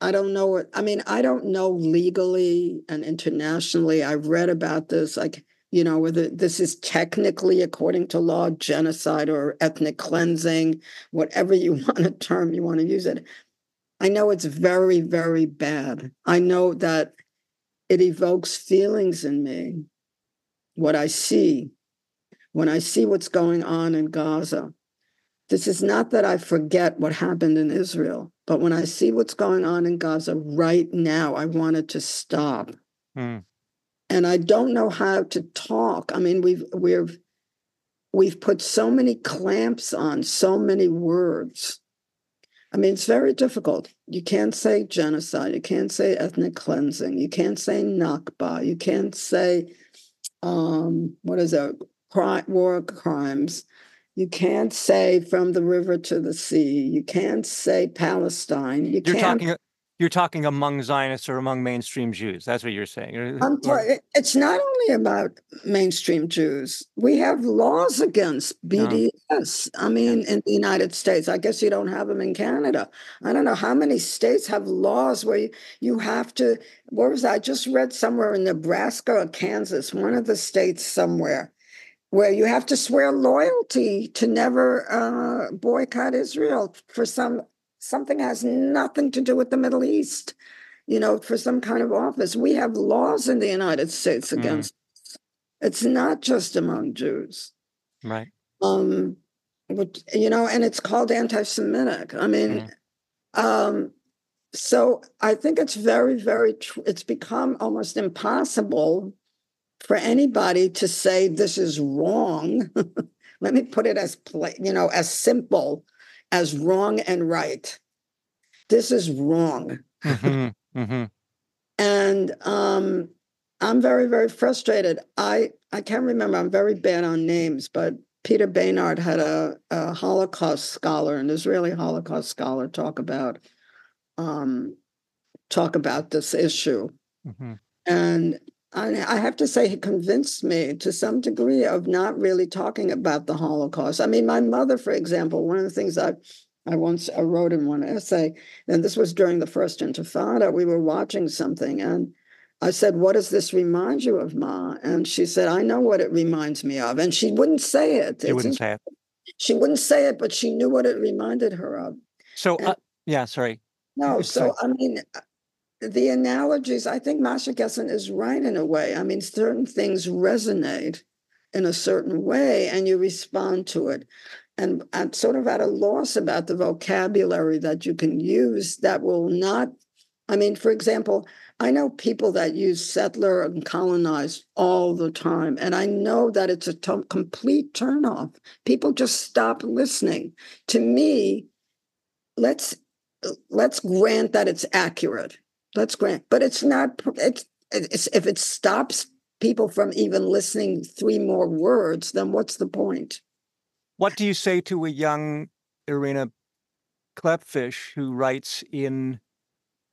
I don't know what, I mean, I don't know legally and internationally. I've read about this. Like, you know, whether this is technically, according to law, genocide or ethnic cleansing, whatever you want to term you want to use it. I know it's very, very bad. I know that it evokes feelings in me, what I see, when I see what's going on in Gaza. This is not that I forget what happened in Israel, but when I see what's going on in Gaza right now, I want it to stop. Mm and I don't know how to talk. I mean, we've we've we've put so many clamps on so many words. I mean, it's very difficult. You can't say genocide. You can't say ethnic cleansing. You can't say Nakba. You can't say um, what is it? Crime, war crimes. You can't say from the river to the sea. You can't say Palestine. You You're can't. Talking, you're talking among Zionists or among mainstream Jews. That's what you're saying. I'm it's not only about mainstream Jews. We have laws against BDS. No. I mean, in the United States, I guess you don't have them in Canada. I don't know how many states have laws where you, you have to. What was? I just read somewhere in Nebraska or Kansas, one of the states somewhere where you have to swear loyalty to never uh, boycott Israel for some something has nothing to do with the Middle East, you know, for some kind of office. We have laws in the United States mm. against mm. it's not just among Jews. Right. Um, which, you know, and it's called anti-Semitic. I mean, mm. um, so I think it's very, very tr- it's become almost impossible for anybody to say this is wrong. Let me put it as play, you know, as simple as wrong and right. This is wrong. Mm-hmm, mm-hmm. And um, I'm very, very frustrated. I, I can't remember, I'm very bad on names, but Peter Beinart had a, a Holocaust scholar, an Israeli Holocaust scholar, talk about um, talk about this issue. Mm-hmm. And I, have to say, he convinced me to some degree of not really talking about the Holocaust. I mean, my mother, for example, one of the things I I once I wrote in one essay, and this was during the first Intifada. We were watching something, and I said, "What does this remind you of, Ma?" And she said, "I know what it reminds me of," and she wouldn't say it. She wouldn't say it. She wouldn't say it, but she knew what it reminded her of. So, and, uh, yeah, sorry. No, so I mean, the analogies, I think Masha Gessen is right in a way. I mean, certain things resonate in a certain way and you respond to it. And I'm sort of at a loss about the vocabulary that you can use that will not. I mean, for example, I know people that use settler and colonized all the time, and I know that it's a t- complete turnoff. People just stop listening. To me, let's let's grant that it's accurate. Let's grant, but it's not. It's, it's if it stops people from even listening three more words, then what's the point? What do you say to a young Irena Klepfisz who writes in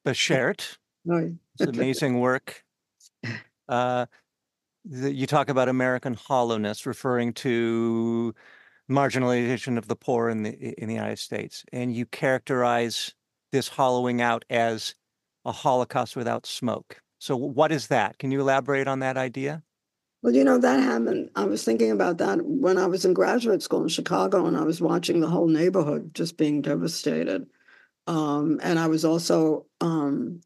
Bashert? It's amazing work. Uh, the, you talk about American hollowness, referring to marginalization of the poor in the in the United States, and you characterize this hollowing out as a Holocaust without smoke. So, what is that? Can you elaborate on that idea? Well, you know, that happened. I was thinking about that when I was in graduate school in Chicago and I was watching the whole neighborhood just being devastated. Um, and I was also, um,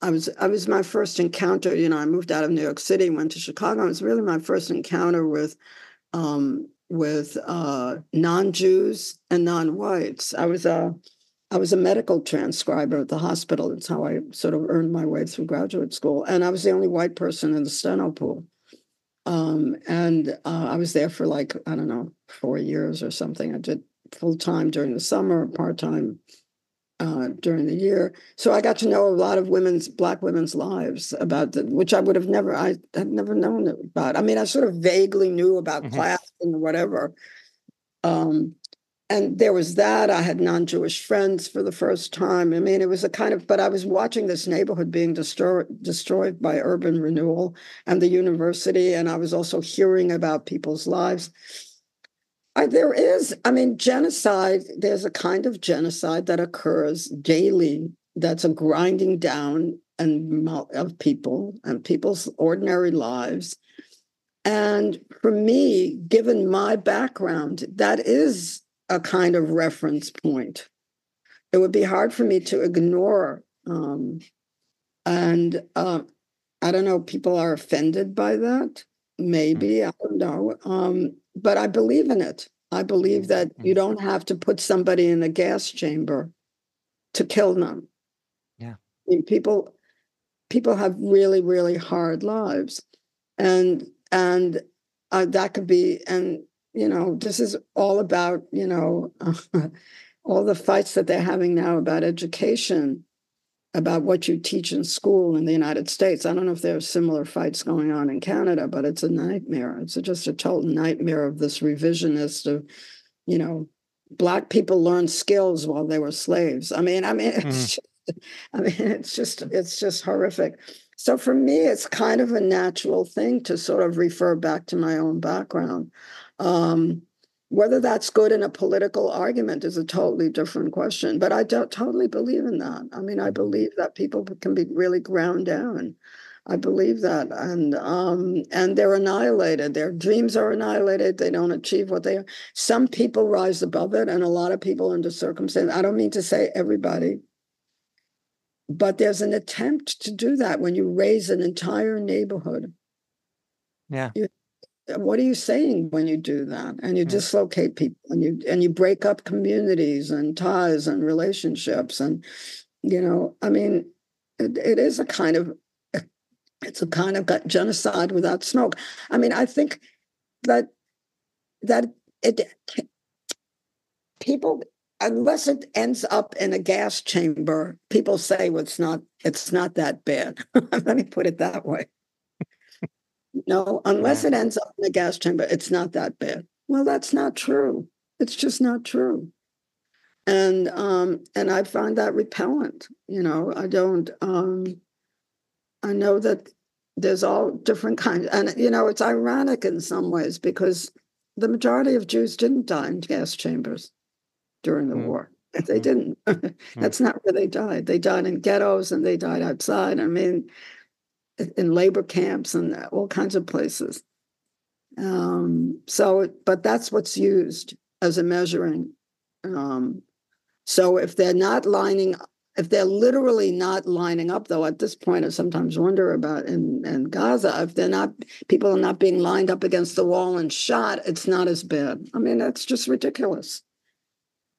I was, I was my first encounter. You know, I moved out of New York City, went to Chicago. It was really my first encounter with, um, with uh, non-Jews and non-whites. I was a, I was a medical transcriber at the hospital. That's how I sort of earned my way through graduate school, and I was the only white person in the steno pool. Um, and uh, I was there for like, I don't know, four years or something. I did full time during the summer, part time uh, during the year. So I got to know a lot of women's, Black women's lives about the, which I would have never, I had never known about. I mean, I sort of vaguely knew about mm-hmm. class and whatever. Um, and there was that. I had non Jewish friends for the first time. I mean, it was a kind of, but I was watching this neighborhood being destroyed, destroyed by urban renewal and the university. And I was also hearing about people's lives. I, there is, I mean, genocide, there's a kind of genocide that occurs daily that's a grinding down and of people and people's ordinary lives. And for me, given my background, that is a kind of reference point. It would be hard for me to ignore. Um, and uh, I don't know, people are offended by that. Maybe, mm. I don't know. Um, but I believe in it. I believe that mm. you don't have to put somebody in a gas chamber to kill them. Yeah. I mean, people people have really, really hard lives. And and uh, that could be and you know, this is all about, you know, all the fights that they're having now about education, about what you teach in school in the United States. I don't know if there are similar fights going on in Canada, but it's a nightmare. It's a, just a total nightmare of this revisionist of, you know, black people learned skills while they were slaves. I mean, I mean, it's mm. just, I mean, it's just, it's just horrific. So for me, it's kind of a natural thing to sort of refer back to my own background. Um, whether that's good in a political argument is a totally different question. But I don't totally believe in that. I mean, I believe that people can be really ground down. I believe that, and um, and they're annihilated. Their dreams are annihilated. They don't achieve what they are. Some people rise above it, and a lot of people under circumstance. I don't mean to say everybody, but there's an attempt to do that when you raise an entire neighborhood. Yeah, you what are you saying when you do that? And you dislocate people and you and you break up communities and ties and relationships and you know i mean it, it is a kind of it's a kind of genocide without smoke. I mean i think that that it people unless it ends up in a gas chamber people say well, it's not it's not that bad. Let me put it that way no, unless it ends up in the gas chamber, it's not that bad. Well, that's not true. It's just not true. And um, and I find that repellent. You know, I don't. Um, I know that there's all different kinds, and you know, it's ironic in some ways because the majority of Jews didn't die in gas chambers during the mm. war. They mm. didn't. Mm. That's not where they died. They died in ghettos and they died outside. I mean, in labor camps and all kinds of places. Um, so, but that's what's used as a measuring. Um, so if they're not lining, if they're literally not lining up, though, at this point, I sometimes wonder about in, in Gaza, if they're not, people are not being lined up against the wall and shot, it's not as bad. I mean, that's just ridiculous.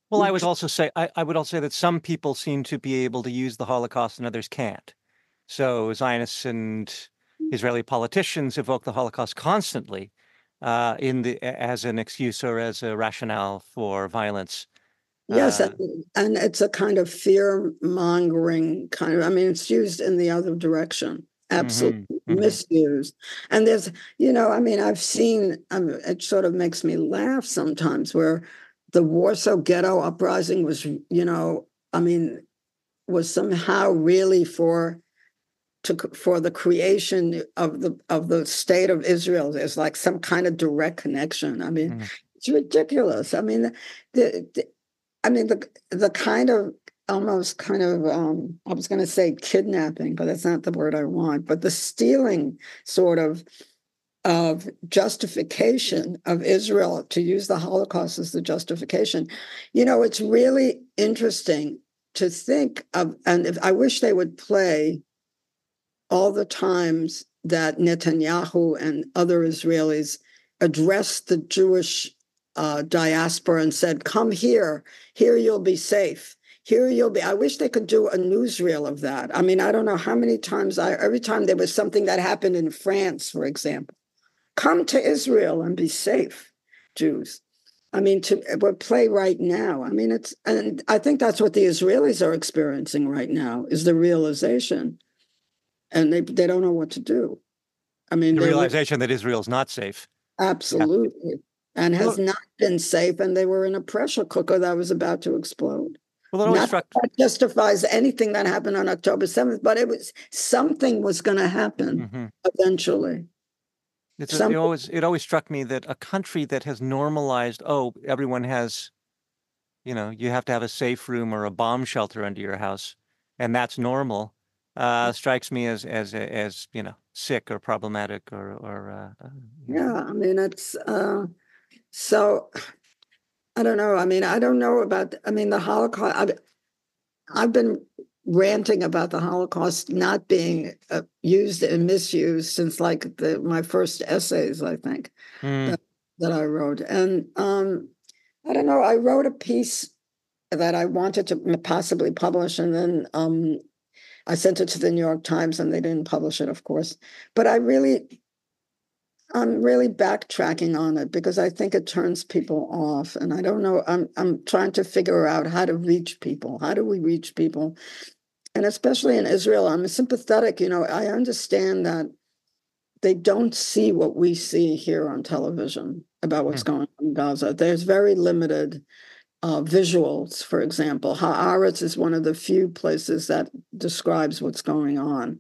Well, I would also say I, I would also say that some people seem to be able to use the Holocaust and others can't. So Zionists and Israeli politicians evoke the Holocaust constantly uh, in the as an excuse or as a rationale for violence. Yes, uh, and it's a kind of fear mongering kind of. I mean, it's used in the other direction. Absolutely mm-hmm, mm-hmm. misused. And there's, you know, I mean, I've seen. Um, it sort of makes me laugh sometimes where the Warsaw Ghetto uprising was, you know, I mean, was somehow really for to for the creation of the of the state of Israel. There's like some kind of direct connection. I mean, mm. it's ridiculous. I mean, the, the, I mean the the kind of almost kind of um, I was going to say kidnapping, but that's not the word I want. But the stealing sort of of justification of Israel to use the Holocaust as the justification. You know, it's really interesting to think of, and if, I wish they would play all the times that Netanyahu and other Israelis addressed the Jewish uh, diaspora and said, Come here, here you'll be safe. Here you'll be. I wish they could do a newsreel of that. I mean, I don't know how many times I, every time there was something that happened in France, for example, come to Israel and be safe, Jews. I mean, to we play right now. I mean, it's and I think that's what the Israelis are experiencing right now is the realization, and they they don't know what to do. I mean, the realization that Israel's not safe. Absolutely, yeah. and has well, not been safe, and they were in a pressure cooker that was about to explode. Well, not struck... that justifies anything that happened on October seventh, but it was something was going to happen mm-hmm. eventually. It's a, it always it always struck me that a country that has normalized, oh, everyone has, you know, you have to have a safe room or a bomb shelter under your house, and that's normal, uh, strikes me as as as you know sick or problematic or or. Uh, uh yeah, I mean it's uh, so. I don't know. I mean, I don't know about. I mean, the Holocaust. I've, I've been ranting about the Holocaust not being uh, used and misused since like the, my first essays, I think, mm. that, that, I wrote. And um, I don't know, I wrote a piece that I wanted to possibly publish, and then um, I sent it to the New York Times, and they didn't publish it, of course. But I really, I'm really backtracking on it because I think it turns people off, and I don't know. I'm I'm trying to figure out how to reach people. How do we reach people? And especially in Israel, I'm sympathetic. You know, I understand that they don't see what we see here on television about what's mm-hmm. going on in Gaza. There's very limited uh, visuals, for example. Haaretz is one of the few places that describes what's going on.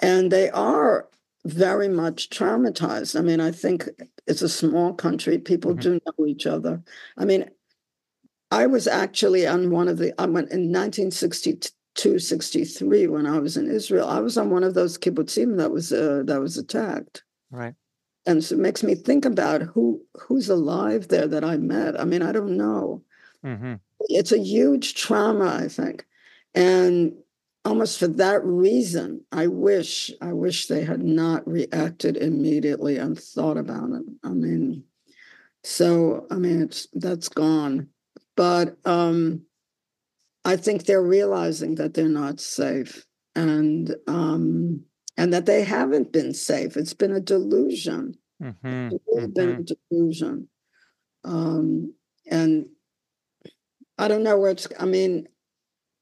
And they are very much traumatized. I mean, I think it's a small country. People mm-hmm. do know each other. I mean, I was actually on one of the, I went in 1962, 63 when I was in Israel. I was on one of those kibbutzim that was uh, that was attacked. Right. And so it makes me think about who who's alive there that I met. I mean, I don't know. Mm-hmm. It's a huge trauma, I think. And almost for that reason, I wish, I wish they had not reacted immediately and thought about it. I mean, so I mean, it's that's gone. But um, I think they're realizing that they're not safe, and um, and that they haven't been safe. It's been a delusion. Mm-hmm. It's mm-hmm. been a delusion. Um, and I don't know where it's. I mean,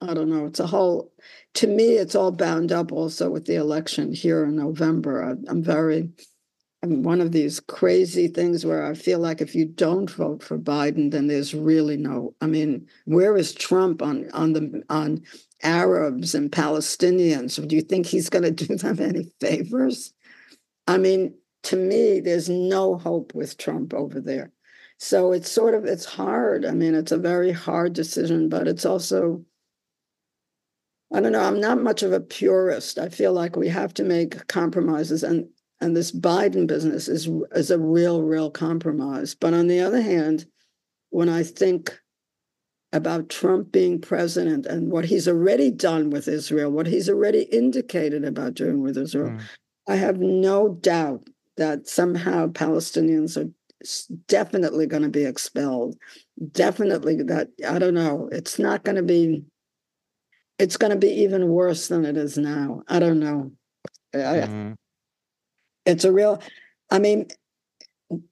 I don't know. It's a whole, to me, it's all bound up also with the election here in November. I, am very, I'm one of these crazy things where I feel like if you don't vote for Biden, then there's really no, I mean, where is Trump on, on the, on Arabs and Palestinians? Do you think he's going to do them any favors? I mean, to me, there's no hope with Trump over there. So it's sort of, it's hard. I mean, it's a very hard decision, but it's also, I don't know. I'm not much of a purist. I feel like we have to make compromises, and and this Biden business is is a real, real compromise. But on the other hand, when I think about Trump being president and what he's already done with Israel, what he's already indicated about doing with Israel, mm. I have no doubt that somehow Palestinians are definitely going to be expelled. Definitely that, I don't know, it's not going to be, it's going to be even worse than it is now. I don't know. Mm-hmm. I, it's a real, I mean,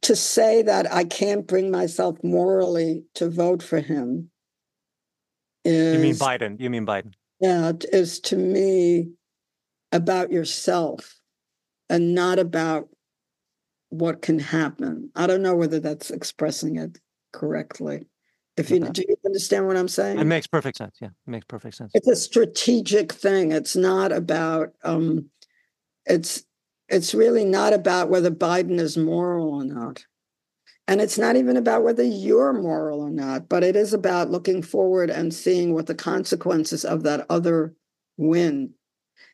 to say that I can't bring myself morally to vote for him is. You mean Biden? You mean Biden? Yeah, is to me about yourself and not about what can happen. I don't know whether that's expressing it correctly. If you do you understand what I'm saying? It makes perfect sense. Yeah, it makes perfect sense. It's a strategic thing. It's not about um it's it's really not about whether Biden is moral or not. And it's not even about whether you're moral or not, but it is about looking forward and seeing what the consequences of that other win.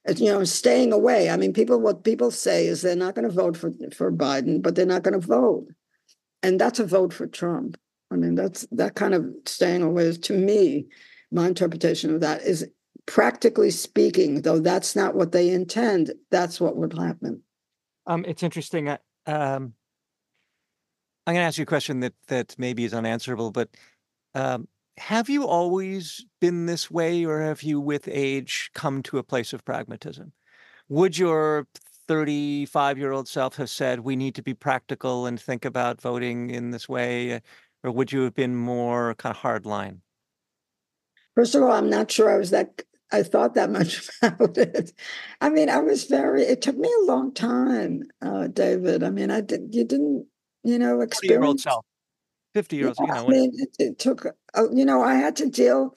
You know, staying away. I mean, people, what people say is they're not going to vote for, for Biden, but they're not going to vote. And that's a vote for Trump. I mean, that's that kind of staying away is to me, my interpretation of that is practically speaking, though that's not what they intend, that's what would happen. Um, it's interesting. Uh, um, I'm going to ask you a question that that maybe is unanswerable, but um, have you always been this way, or have you, with age, come to a place of pragmatism? Would your 35 year old self have said, we need to be practical and think about voting in this way? Or would you have been more kind of hard line? First of all, I'm not sure I was that I thought that much about it. I mean, I was very. It took me a long time, uh, David. I mean, I did. You didn't, you know, experience. Year old self, fifty year old. Yeah, you know, I mean, it, it took. Uh, you know, I had to deal.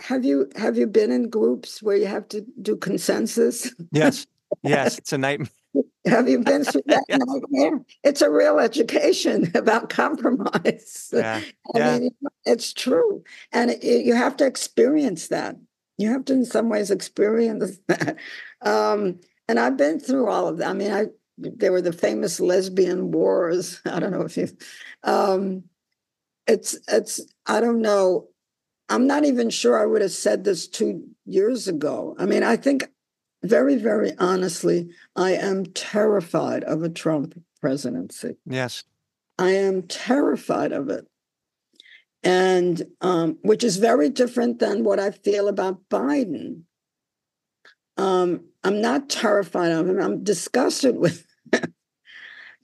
Have you have you been in groups where you have to do consensus? Yes, yes, it's a nightmare. Have you been through that yeah. nightmare? It's a real education about compromise. Yeah. I yeah. mean, it's true. And it, you have to experience that. You have to, in some ways, experience that. Um, and I've been through all of that. I mean, I there were the famous lesbian wars. I don't know if you. Um, it's it's. I don't know. I'm not even sure I would have said this two years ago. I mean, I think very, very honestly, I am terrified of a Trump presidency. Yes. I am terrified of it and um, which is very different than what I feel about Biden. Um, I'm not terrified of him. I'm disgusted with.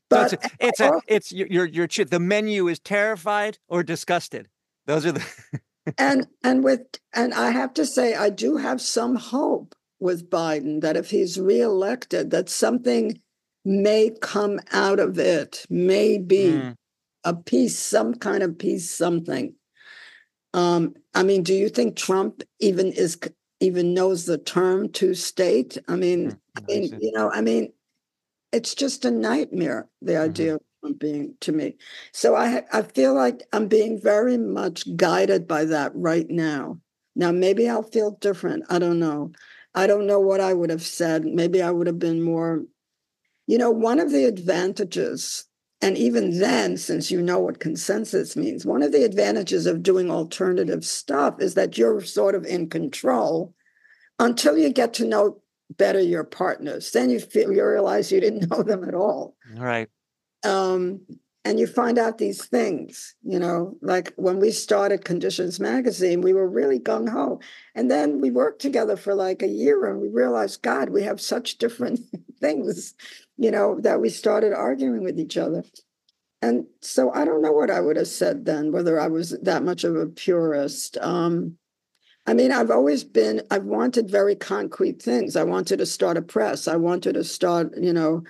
But so it's a, it's, a, it's your your the menu is terrified or disgusted. Those are the and and with and I have to say I do have some hope with Biden that if he's reelected, that something may come out of it, maybe. Mm a peace, some kind of peace, something. Um, I mean, do you think Trump even is even knows the term two state? I mean, mm, I mean, you know, I mean, it's just a nightmare. The mm-hmm. idea of being to me. So I I feel like I'm being very much guided by that right now. Now maybe I'll feel different. I don't know. I don't know what I would have said. Maybe I would have been more. You know, one of the advantages and even then, since you know what consensus means, one of the advantages of doing alternative stuff is that you're sort of in control until you get to know better your partners. Then you feel you realize you didn't know them at all. Right. Um, and you find out these things, you know, like when we started Conditions Magazine, we were really gung ho. And then we worked together for like a year and we realized, God, we have such different things you know, that we started arguing with each other. And so I don't know what I would have said then, whether I was that much of a purist. Um, I mean, I've always been, I've wanted very concrete things. I wanted to start a press. I wanted to start, you know,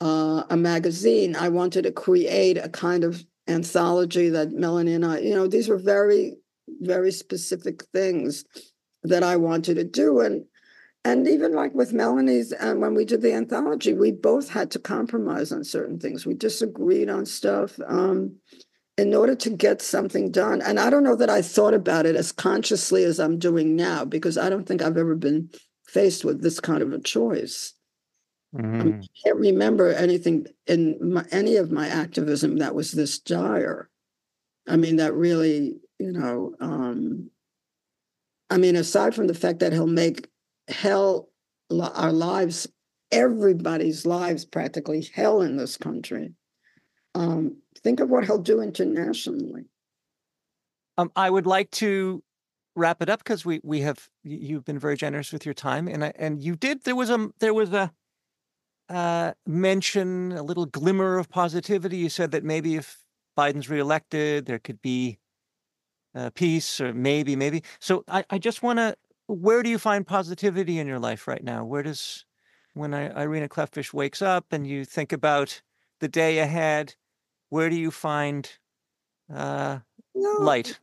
uh, a magazine. I wanted to create a kind of anthology that Melanie and I, you know, these were very, very specific things that I wanted to do. And and even like with Melanie's, and uh, when we did the anthology, we both had to compromise on certain things. We disagreed on stuff um, in order to get something done. And I don't know that I thought about it as consciously as I'm doing now, because I don't think I've ever been faced with this kind of a choice. Mm-hmm. I, mean, I, can't remember anything in my, any of my activism that was this dire. I mean, that really you know, um, I mean, aside from the fact that he'll make hell, our lives, everybody's lives practically hell in this country. Um, think of what he'll do internationally. Um, I would like to wrap it up because we we have you've been very generous with your time, and I, and you did. There was a there was a uh, mention, a little glimmer of positivity. You said that maybe if Biden's reelected, there could be uh, peace, or maybe, maybe. So I, I just want to. Where do you find positivity in your life right now? Where does when I, Irena Klepfisz wakes up and you think about the day ahead, where do you find uh, no. light?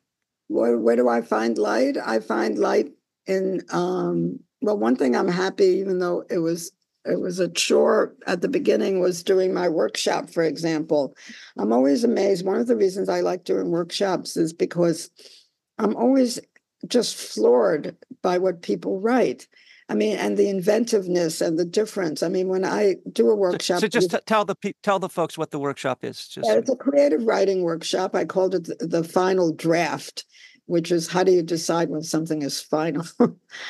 Where, where do I find light? I find light in um, well, one thing I'm happy, even though it was it was a chore at the beginning was doing my workshop for example i'm always amazed one of the reasons i like doing workshops is because i'm always just floored by what people write i mean and the inventiveness and the difference i mean when i do a workshop so, so just with, tell the tell the folks what the workshop is just it's a creative writing workshop i called it the, the final draft which is how do you decide when something is final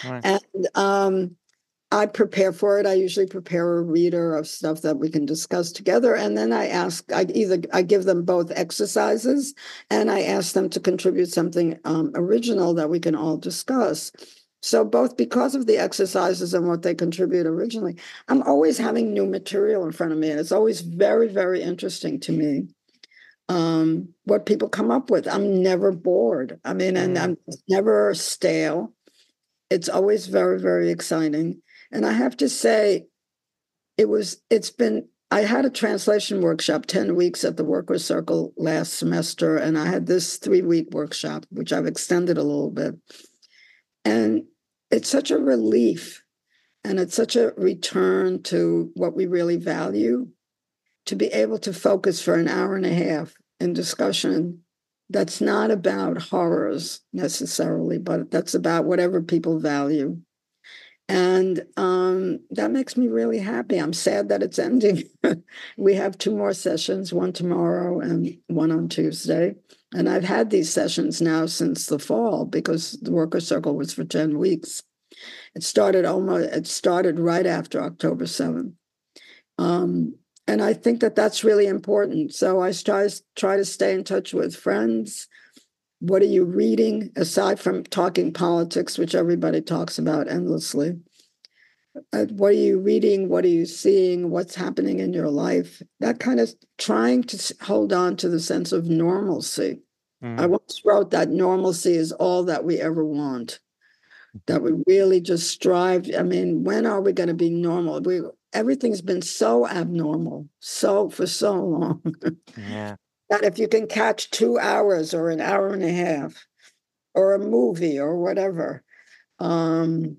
right. and um I prepare for it. I usually prepare a reader of stuff that we can discuss together. And then I ask, I either I give them both exercises and I ask them to contribute something um, original that we can all discuss. So both because of the exercises and what they contribute originally, I'm always having new material in front of me. And it's always very, very interesting to me um, what people come up with. I'm never bored. I mean, and mm. I'm never stale. It's always very, very exciting. And I have to say, it was, it's been, I had a translation workshop 10 weeks at the Workers Circle last semester, and I had this three week workshop, which I've extended a little bit. And it's such a relief and it's such a return to what we really value to be able to focus for an hour and a half in discussion that's not about horrors necessarily, but that's about whatever people value. And um, that makes me really happy. I'm sad that it's ending. we have two more sessions, one tomorrow and one on Tuesday. And I've had these sessions now since the fall because the worker circle was for 10 weeks. It started almost, it started right after October 7th. Um, and I think that that's really important. So I try, try to stay in touch with friends, what are you reading aside from talking politics, which everybody talks about endlessly? Uh, what are you reading? What are you seeing? What's happening in your life? That kind of trying to hold on to the sense of normalcy. Mm-hmm. I once wrote that normalcy is all that we ever want. That we really just strive. I mean, when are we going to be normal? We everything's been so abnormal, so for so long. yeah that if you can catch two hours or an hour and a half or a movie or whatever um,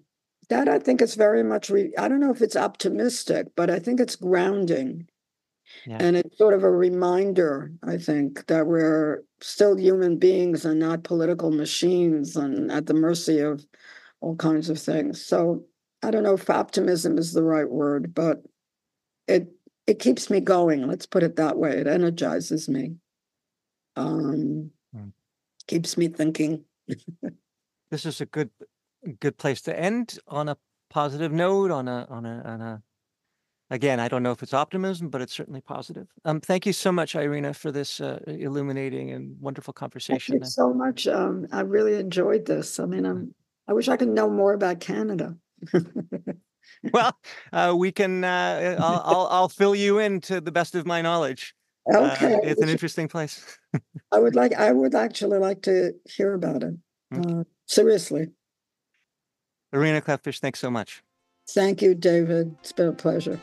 that i think is very much re- i don't know if it's optimistic but i think it's grounding yeah. and it's sort of a reminder i think that we're still human beings and not political machines and at the mercy of all kinds of things so i don't know if optimism is the right word but it it keeps me going. Let's put it that way. It energizes me. Um, mm. Keeps me thinking. this is a good good place to end on a positive note. On a on a on a. Again, I don't know if it's optimism, but it's certainly positive. Um, thank you so much, Irena, for this uh, illuminating and wonderful conversation. Thank you so much. Um, I really enjoyed this. I mean, I'm, I wish I could know more about Canada. well, uh, we can. Uh, I'll, I'll, I'll fill you in to the best of my knowledge. Uh, okay, uh, it's an interesting place. I would like. I would actually like to hear about it. Uh, seriously. Irena Klepfisz, thanks so much. Thank you, David. It's been a pleasure.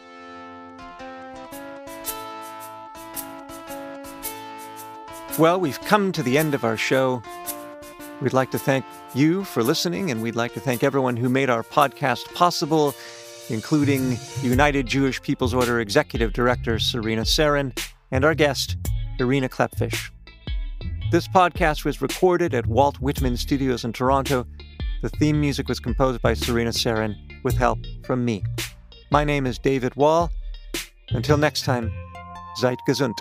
Well, we've come to the end of our show. We'd like to thank you for listening, and we'd like to thank everyone who made our podcast possible, including United Jewish People's Order Executive Director Serena Sarin and our guest, Irena Klepfisz. This podcast was recorded at Walt Whitman Studios in Toronto. The theme music was composed by Serena Sarin with help from me. My name is David Wall. Until next time, seid gesund.